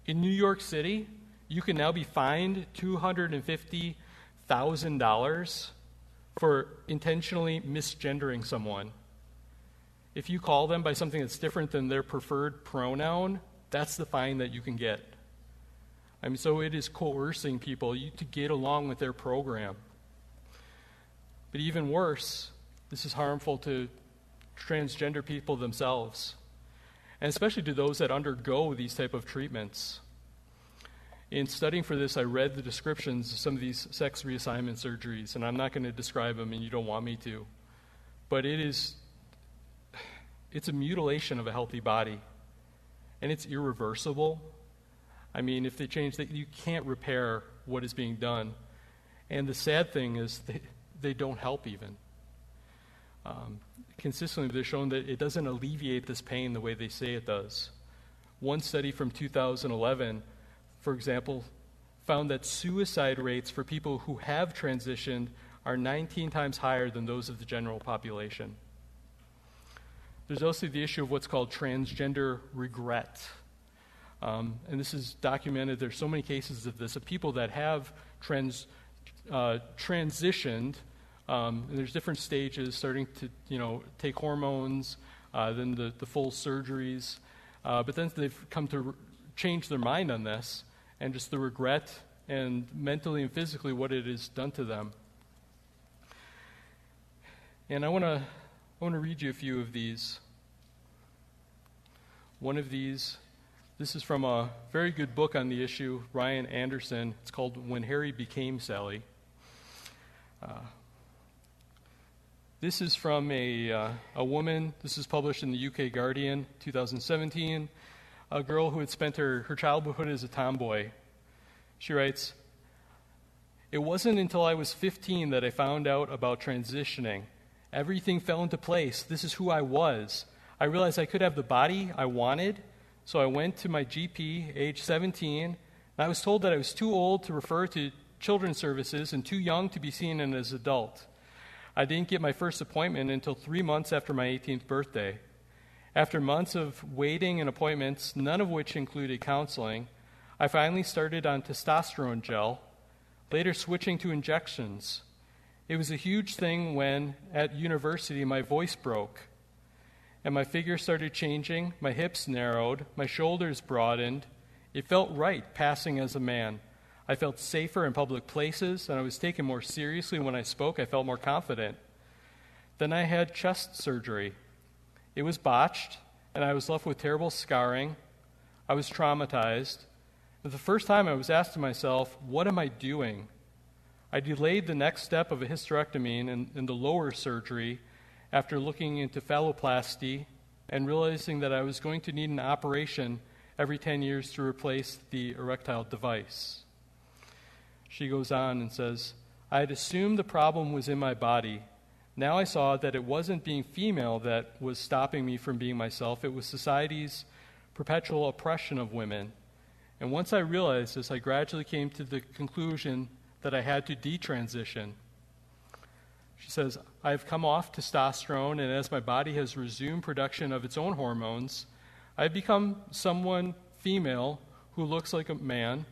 In New York City, you can now be fined $250,000 for intentionally misgendering someone. if you call them by something that's different than their preferred pronoun, that's the fine that you can get. I mean, so it is coercing people to get along with their program. But even worse, this is harmful to transgender people themselves, and especially to those that undergo these type of treatments. In studying for this, I read the descriptions of some of these sex reassignment surgeries, and I'm not going to describe them, and you don't want me to. But it is, it's a mutilation of a healthy body, and it's irreversible. I mean, if they change that, you can't repair what is being done. And the sad thing is, they, they don't help even. Um, consistently, they've shown that it doesn't alleviate this pain the way they say it does. One study from 2011, for example, found that suicide rates for people who have transitioned are 19 times higher than those of the general population. There's also the issue of what's called transgender regret. Um, and this is documented. There's so many cases of this of people that have trans, uh, transitioned um, there's different stages, starting to you know take hormones, uh, then the, the full surgeries, uh, but then they've come to re- change their mind on this, and just the regret and mentally and physically what it has done to them. And I want to I want to read you a few of these. One of these, this is from a very good book on the issue, Ryan Anderson. It's called When Harry Became Sally. Uh, this is from a, uh, a woman. This is published in the UK Guardian, 2017. A girl who had spent her, her childhood as a tomboy. She writes It wasn't until I was 15 that I found out about transitioning. Everything fell into place. This is who I was. I realized I could have the body I wanted, so I went to my GP, age 17, and I was told that I was too old to refer to children's services and too young to be seen as an adult. I didn't get my first appointment until three months after my 18th birthday. After months of waiting and appointments, none of which included counseling, I finally started on testosterone gel, later switching to injections. It was a huge thing when, at university, my voice broke and my figure started changing, my hips narrowed, my shoulders broadened. It felt right passing as a man. I felt safer in public places, and I was taken more seriously when I spoke. I felt more confident. Then I had chest surgery. It was botched, and I was left with terrible scarring. I was traumatized. For the first time, I was to myself, What am I doing? I delayed the next step of a hysterectomy and, and the lower surgery after looking into phalloplasty and realizing that I was going to need an operation every 10 years to replace the erectile device she goes on and says, I had assumed the problem was in my body. Now I saw that it wasn't being female that was stopping me from being myself, it was society's perpetual oppression of women. And once I realized this, I gradually came to the conclusion that I had to detransition. She says, I've come off testosterone, and as my body has resumed production of its own hormones, I've become someone female who looks like a man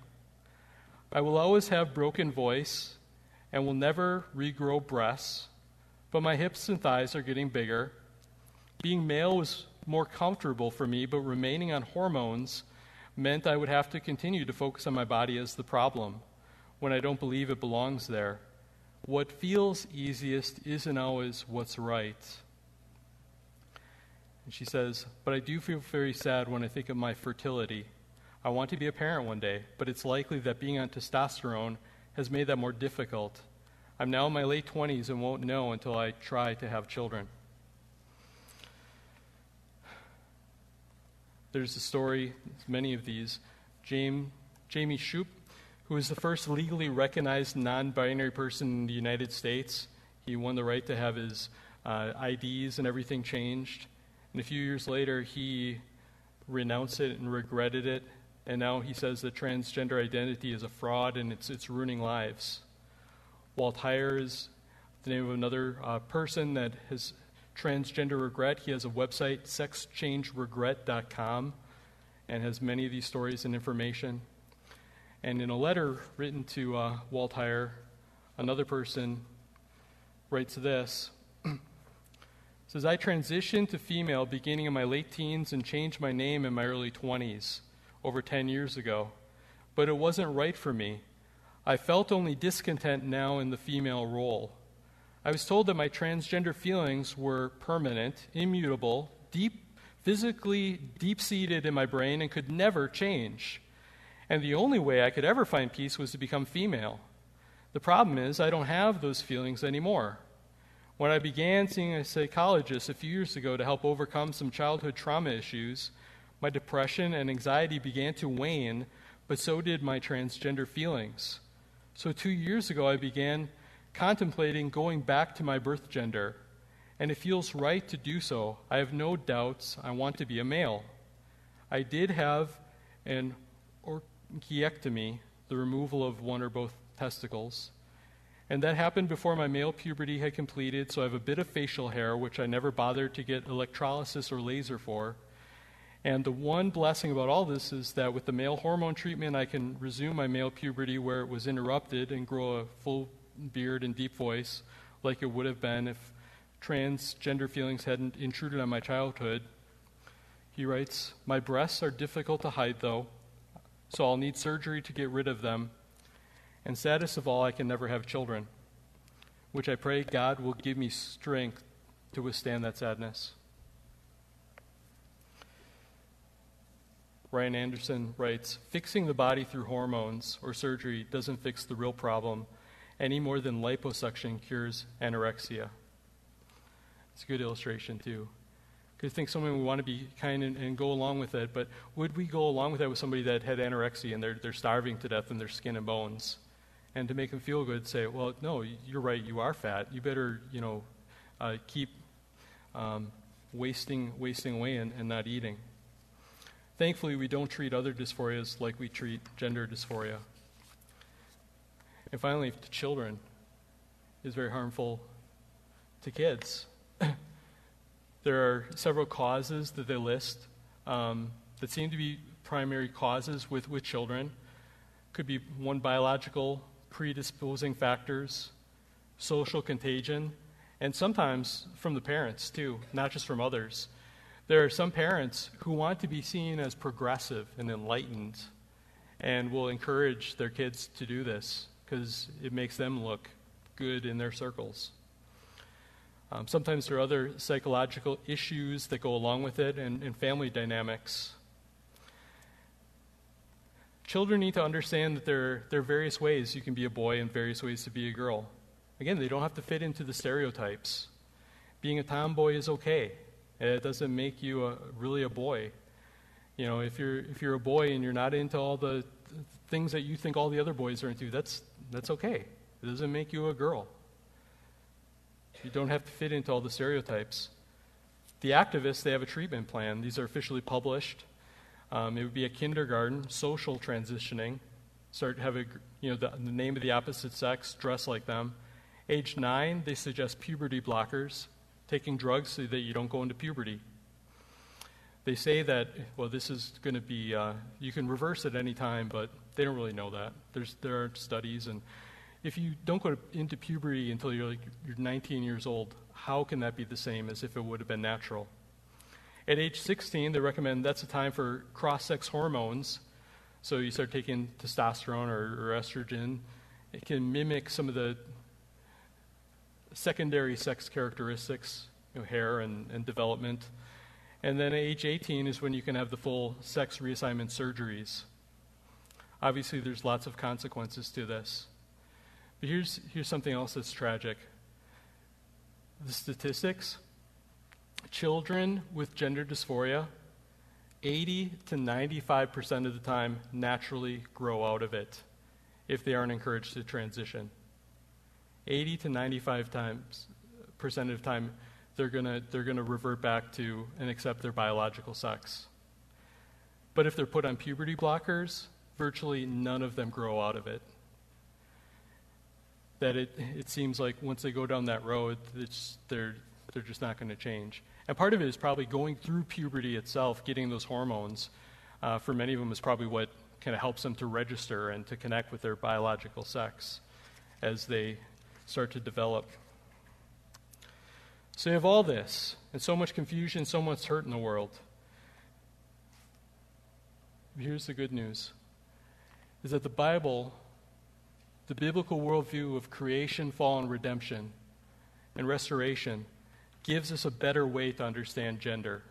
I will always have broken voice and will never regrow breasts, but my hips and thighs are getting bigger. Being male was more comfortable for me, but remaining on hormones meant I would have to continue to focus on my body as the problem when I don't believe it belongs there. What feels easiest isn't always what's right. And she says, But I do feel very sad when I think of my fertility. I want to be a parent one day, but it's likely that being on testosterone has made that more difficult. I'm now in my late 20s and won't know until I try to have children. There's a story, many of these. James, Jamie Shupe, who was the first legally recognized non binary person in the United States. He won the right to have his uh, IDs and everything changed. And a few years later, he renounced it and regretted it and now he says that transgender identity is a fraud and it's, it's ruining lives. Walt Heyer is the name of another uh, person that has transgender regret. He has a website, sexchangeregret.com, and has many of these stories and information. And in a letter written to uh, Walt Heyer, another person writes this says, I transitioned to female beginning in my late teens and changed my name in my early 20s, over 10 years ago. But it wasn't right for me. I felt only discontent now in the female role. I was told that my transgender feelings were permanent, immutable, deep, physically deep seated in my brain, and could never change. And the only way I could ever find peace was to become female. The problem is, I don't have those feelings anymore. When I began seeing a psychologist a few years ago to help overcome some childhood trauma issues, my depression and anxiety began to wane, but so did my transgender feelings. So, two years ago, I began contemplating going back to my birth gender, and it feels right to do so. I have no doubts I want to be a male. I did have an orchiectomy, the removal of one or both testicles. And that happened before my male puberty had completed, so I have a bit of facial hair, which I never bothered to get electrolysis or laser for. And the one blessing about all this is that with the male hormone treatment, I can resume my male puberty where it was interrupted and grow a full beard and deep voice like it would have been if transgender feelings hadn't intruded on my childhood. He writes, My breasts are difficult to hide, though, so I'll need surgery to get rid of them. And saddest of all, I can never have children, which I pray God will give me strength to withstand that sadness. Ryan Anderson writes Fixing the body through hormones or surgery doesn't fix the real problem any more than liposuction cures anorexia. It's a good illustration, too. Because I think someone we want to be kind and, and, go along with it, but would we go along with that with somebody that had anorexia and they're, they're starving to death in their skin and bones? And to make them feel good, say, well, no, you're right, you are fat. You better, you know, uh, keep um, wasting, wasting away and, and not eating. Thankfully, we don't treat other dysphorias like we treat gender dysphoria. And finally, to children, is very harmful to kids. there are several causes that they list um, that seem to be primary causes with, with children. Could be one biological predisposing factors, social contagion, and sometimes from the parents too, not just from others. There are some parents who want to be seen as progressive and enlightened and will encourage their kids to do this because it makes them look good in their circles. Um, sometimes there are other psychological issues that go along with it and, and family dynamics. Children need to understand that there, there are various ways you can be a boy and various ways to be a girl. Again, they don't have to fit into the stereotypes. Being a tomboy is okay. It doesn't make you a, really a boy. You know, if you're if you're a boy and you're not into all the things that you think all the other boys are into, that's that's okay. It doesn't make you a girl. You don't have to fit into all the stereotypes. The activists, they have a treatment plan. These are officially published. Um, it would be a kindergarten, social transitioning. Start have a, you know, the, the name of the opposite sex, dress like them. Age nine, they suggest puberty blockers, taking drugs so that you don't go into puberty. They say that, well, this is going to be, uh, you can reverse at any time, but they don't really know that. There's, there are studies, and if you don't go into puberty until you're like you're 19 years old, how can that be the same as if it would have been natural? At age 16, they recommend that's a time for cross-sex hormones. So you start taking testosterone or, or estrogen. It can mimic some of the secondary sex characteristics, you know, hair and, and development. And then age 18 is when you can have the full sex reassignment surgeries. Obviously, there's lots of consequences to this. But here's, here's something else that's tragic the statistics children with gender dysphoria, 80 to 95% of the time, naturally grow out of it if they aren't encouraged to transition. 80 to 95 times percent of time they're going they're to revert back to and accept their biological sex. But if they're put on puberty blockers, virtually none of them grow out of it. That it, it seems like once they go down that road, they're, they're just not going to change. And part of it is probably going through puberty itself, getting those hormones. Uh, for many of them, is probably what kind of helps them to register and to connect with their biological sex as they start to develop. So you have all this, and so much confusion, so much hurt in the world. Here's the good news is that the Bible, the biblical worldview of creation, fall, and redemption, and restoration, gives us a better way to understand gender,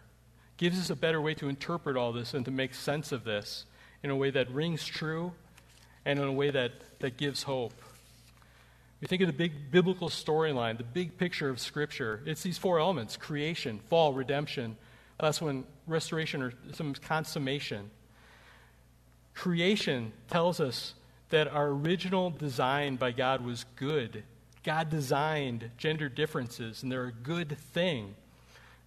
gives us a better way to interpret all this and to make sense of this in a way that rings true and in a way that, that gives hope. You think of the big biblical storyline, the big picture of Scripture. It's these four elements creation, fall, redemption. That's when restoration or some consummation. Creation tells us that our original design by God was good. God designed gender differences, and they're a good thing.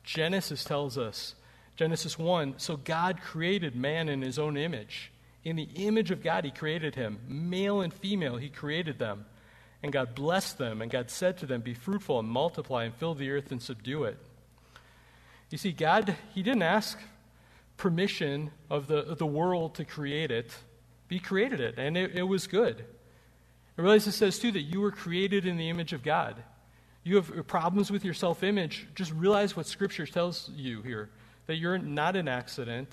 Genesis tells us, Genesis 1, so God created man in his own image. In the image of God, he created him. Male and female, he created them. And God blessed them, and God said to them, Be fruitful and multiply and fill the earth and subdue it. You see, God, He didn't ask permission of the, of the world to create it. He created it, and it, it was good. I realize it says, too, that you were created in the image of God. You have problems with your self image, just realize what Scripture tells you here that you're not an accident,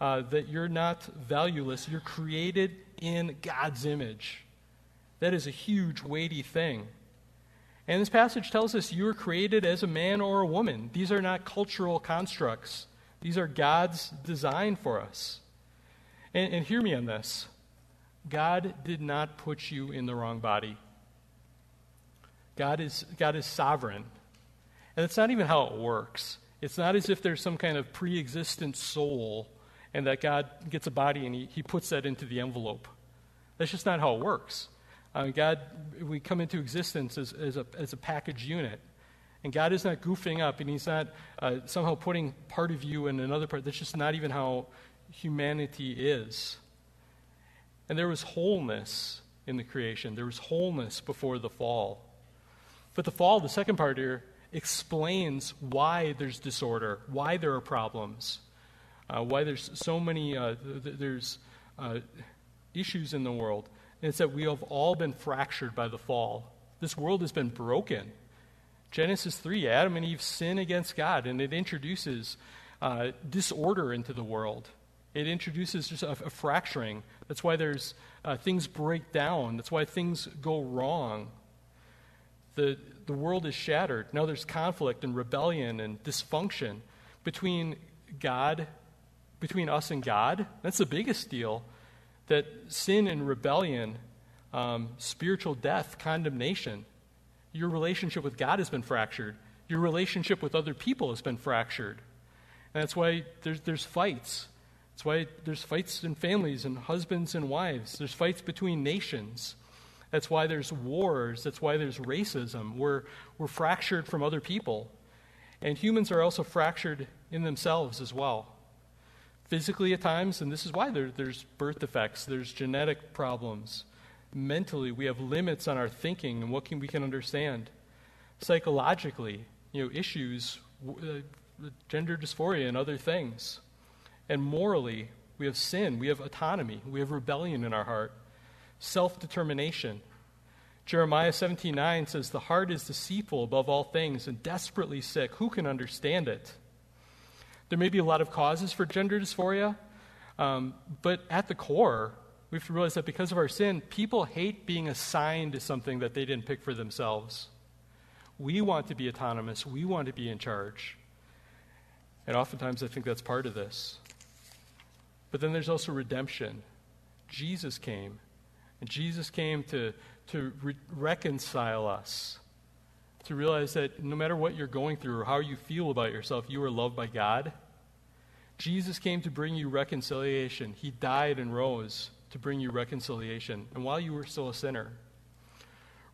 uh, that you're not valueless. You're created in God's image. That is a huge, weighty thing. And this passage tells us you were created as a man or a woman. These are not cultural constructs, these are God's design for us. And, and hear me on this God did not put you in the wrong body. God is, God is sovereign. And it's not even how it works. It's not as if there's some kind of pre existent soul and that God gets a body and he, he puts that into the envelope. That's just not how it works. Uh, God, we come into existence as, as, a, as a package unit. And God is not goofing up, and He's not uh, somehow putting part of you in another part. That's just not even how humanity is. And there was wholeness in the creation, there was wholeness before the fall. But the fall, the second part here, explains why there's disorder, why there are problems, uh, why there's so many uh, th- there's uh, issues in the world. And it's that we have all been fractured by the fall. This world has been broken. Genesis 3, Adam and Eve sin against God, and it introduces uh, disorder into the world. It introduces just a, a fracturing. That's why there's uh, things break down. That's why things go wrong. The, the world is shattered. Now there's conflict and rebellion and dysfunction between God, between us and God. That's the biggest deal that sin and rebellion, um, spiritual death, condemnation, your relationship with God has been fractured. Your relationship with other people has been fractured. And that's why there's, there's fights. That's why there's fights in families and husbands and wives. There's fights between nations. That's why there's wars. That's why there's racism. We're, we're fractured from other people. And humans are also fractured in themselves as well physically at times, and this is why there, there's birth defects, there's genetic problems. Mentally, we have limits on our thinking and what can, we can understand. Psychologically, you know, issues, uh, gender dysphoria and other things. And morally, we have sin, we have autonomy, we have rebellion in our heart, self determination. Jeremiah 17:9 says, "The heart is deceitful above all things and desperately sick. Who can understand it?" There may be a lot of causes for gender dysphoria, um, but at the core, we have to realize that because of our sin, people hate being assigned to something that they didn't pick for themselves. We want to be autonomous, we want to be in charge. And oftentimes, I think that's part of this. But then there's also redemption. Jesus came, and Jesus came to, to re- reconcile us to realize that no matter what you're going through or how you feel about yourself, you are loved by God. Jesus came to bring you reconciliation. He died and rose to bring you reconciliation, and while you were still a sinner.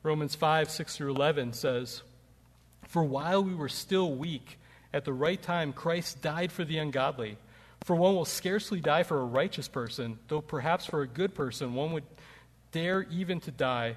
Romans 5 6 through 11 says, For while we were still weak, at the right time Christ died for the ungodly. For one will scarcely die for a righteous person, though perhaps for a good person one would dare even to die.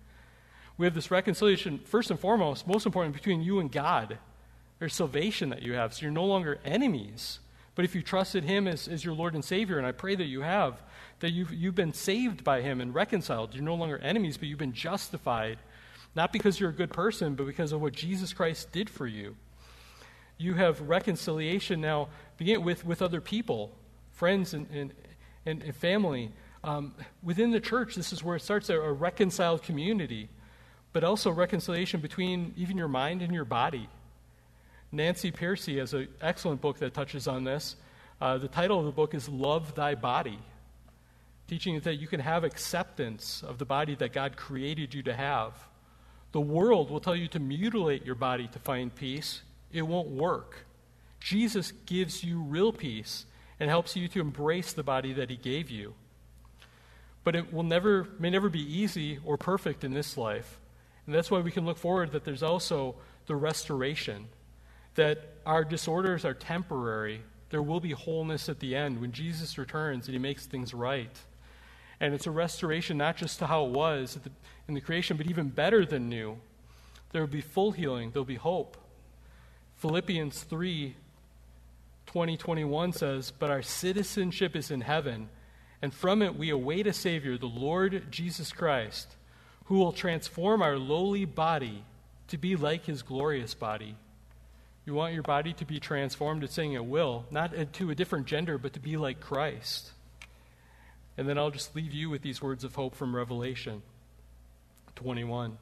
We have this reconciliation, first and foremost, most important, between you and God. There's salvation that you have, so you're no longer enemies. But if you trusted Him as, as your Lord and Savior, and I pray that you have, that you've, you've been saved by Him and reconciled. You're no longer enemies, but you've been justified, not because you're a good person, but because of what Jesus Christ did for you. You have reconciliation now begin with, with other people, friends and, and, and, and family. Um, within the church, this is where it starts a, a reconciled community, but also reconciliation between even your mind and your body. Nancy Pearcey has an excellent book that touches on this. Uh, the title of the book is Love Thy Body, teaching that you can have acceptance of the body that God created you to have. The world will tell you to mutilate your body to find peace. It won't work. Jesus gives you real peace and helps you to embrace the body that he gave you. But it will never, may never be easy or perfect in this life. And that's why we can look forward that there's also the restoration that our disorders are temporary. There will be wholeness at the end when Jesus returns and he makes things right. And it's a restoration not just to how it was in the creation, but even better than new. There will be full healing, there'll be hope. Philippians 3 20, 21 says, But our citizenship is in heaven, and from it we await a Savior, the Lord Jesus Christ, who will transform our lowly body to be like his glorious body you want your body to be transformed, it's saying it will, not to a different gender, but to be like Christ. And then I'll just leave you with these words of hope from Revelation 21.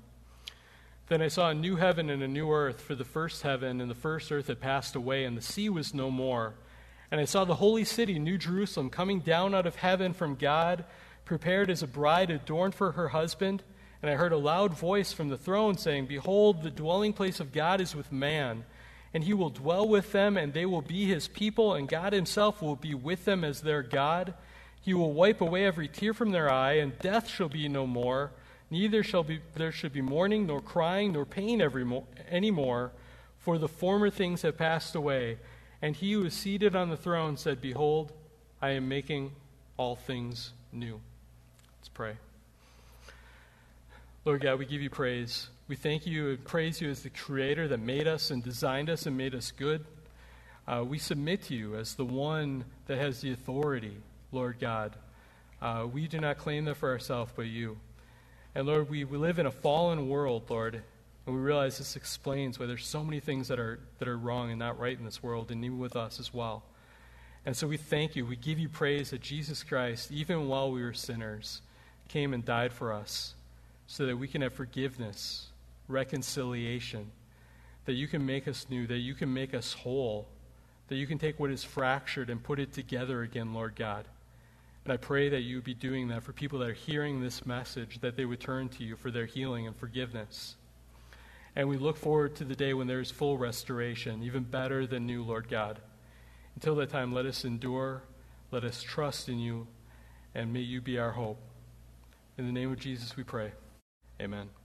Then I saw a new heaven and a new earth, for the first heaven and the first earth had passed away, and the sea was no more. And I saw the holy city, New Jerusalem, coming down out of heaven from God, prepared as a bride adorned for her husband. And I heard a loud voice from the throne saying, Behold, the dwelling place of God is with man and he will dwell with them, and they will be his people, and God himself will be with them as their God. He will wipe away every tear from their eye, and death shall be no more. Neither shall be, there should be mourning, nor crying, nor pain every mo- any more, for the former things have passed away. And he who is seated on the throne said, Behold, I am making all things new. Let's pray. Lord God, we give you praise. We thank you and praise you as the creator that made us and designed us and made us good. Uh, we submit to you as the one that has the authority, Lord God. Uh, we do not claim that for ourselves, but you. And Lord, we, we live in a fallen world, Lord, and we realize this explains why there's so many things that are, that are wrong and not right in this world, and even with us as well. And so we thank you. We give you praise that Jesus Christ, even while we were sinners, came and died for us so that we can have forgiveness reconciliation, that you can make us new, that you can make us whole, that you can take what is fractured and put it together again, Lord God. And I pray that you be doing that for people that are hearing this message, that they would turn to you for their healing and forgiveness. And we look forward to the day when there is full restoration, even better than new, Lord God. Until that time, let us endure, let us trust in you, and may you be our hope. In the name of Jesus we pray. Amen.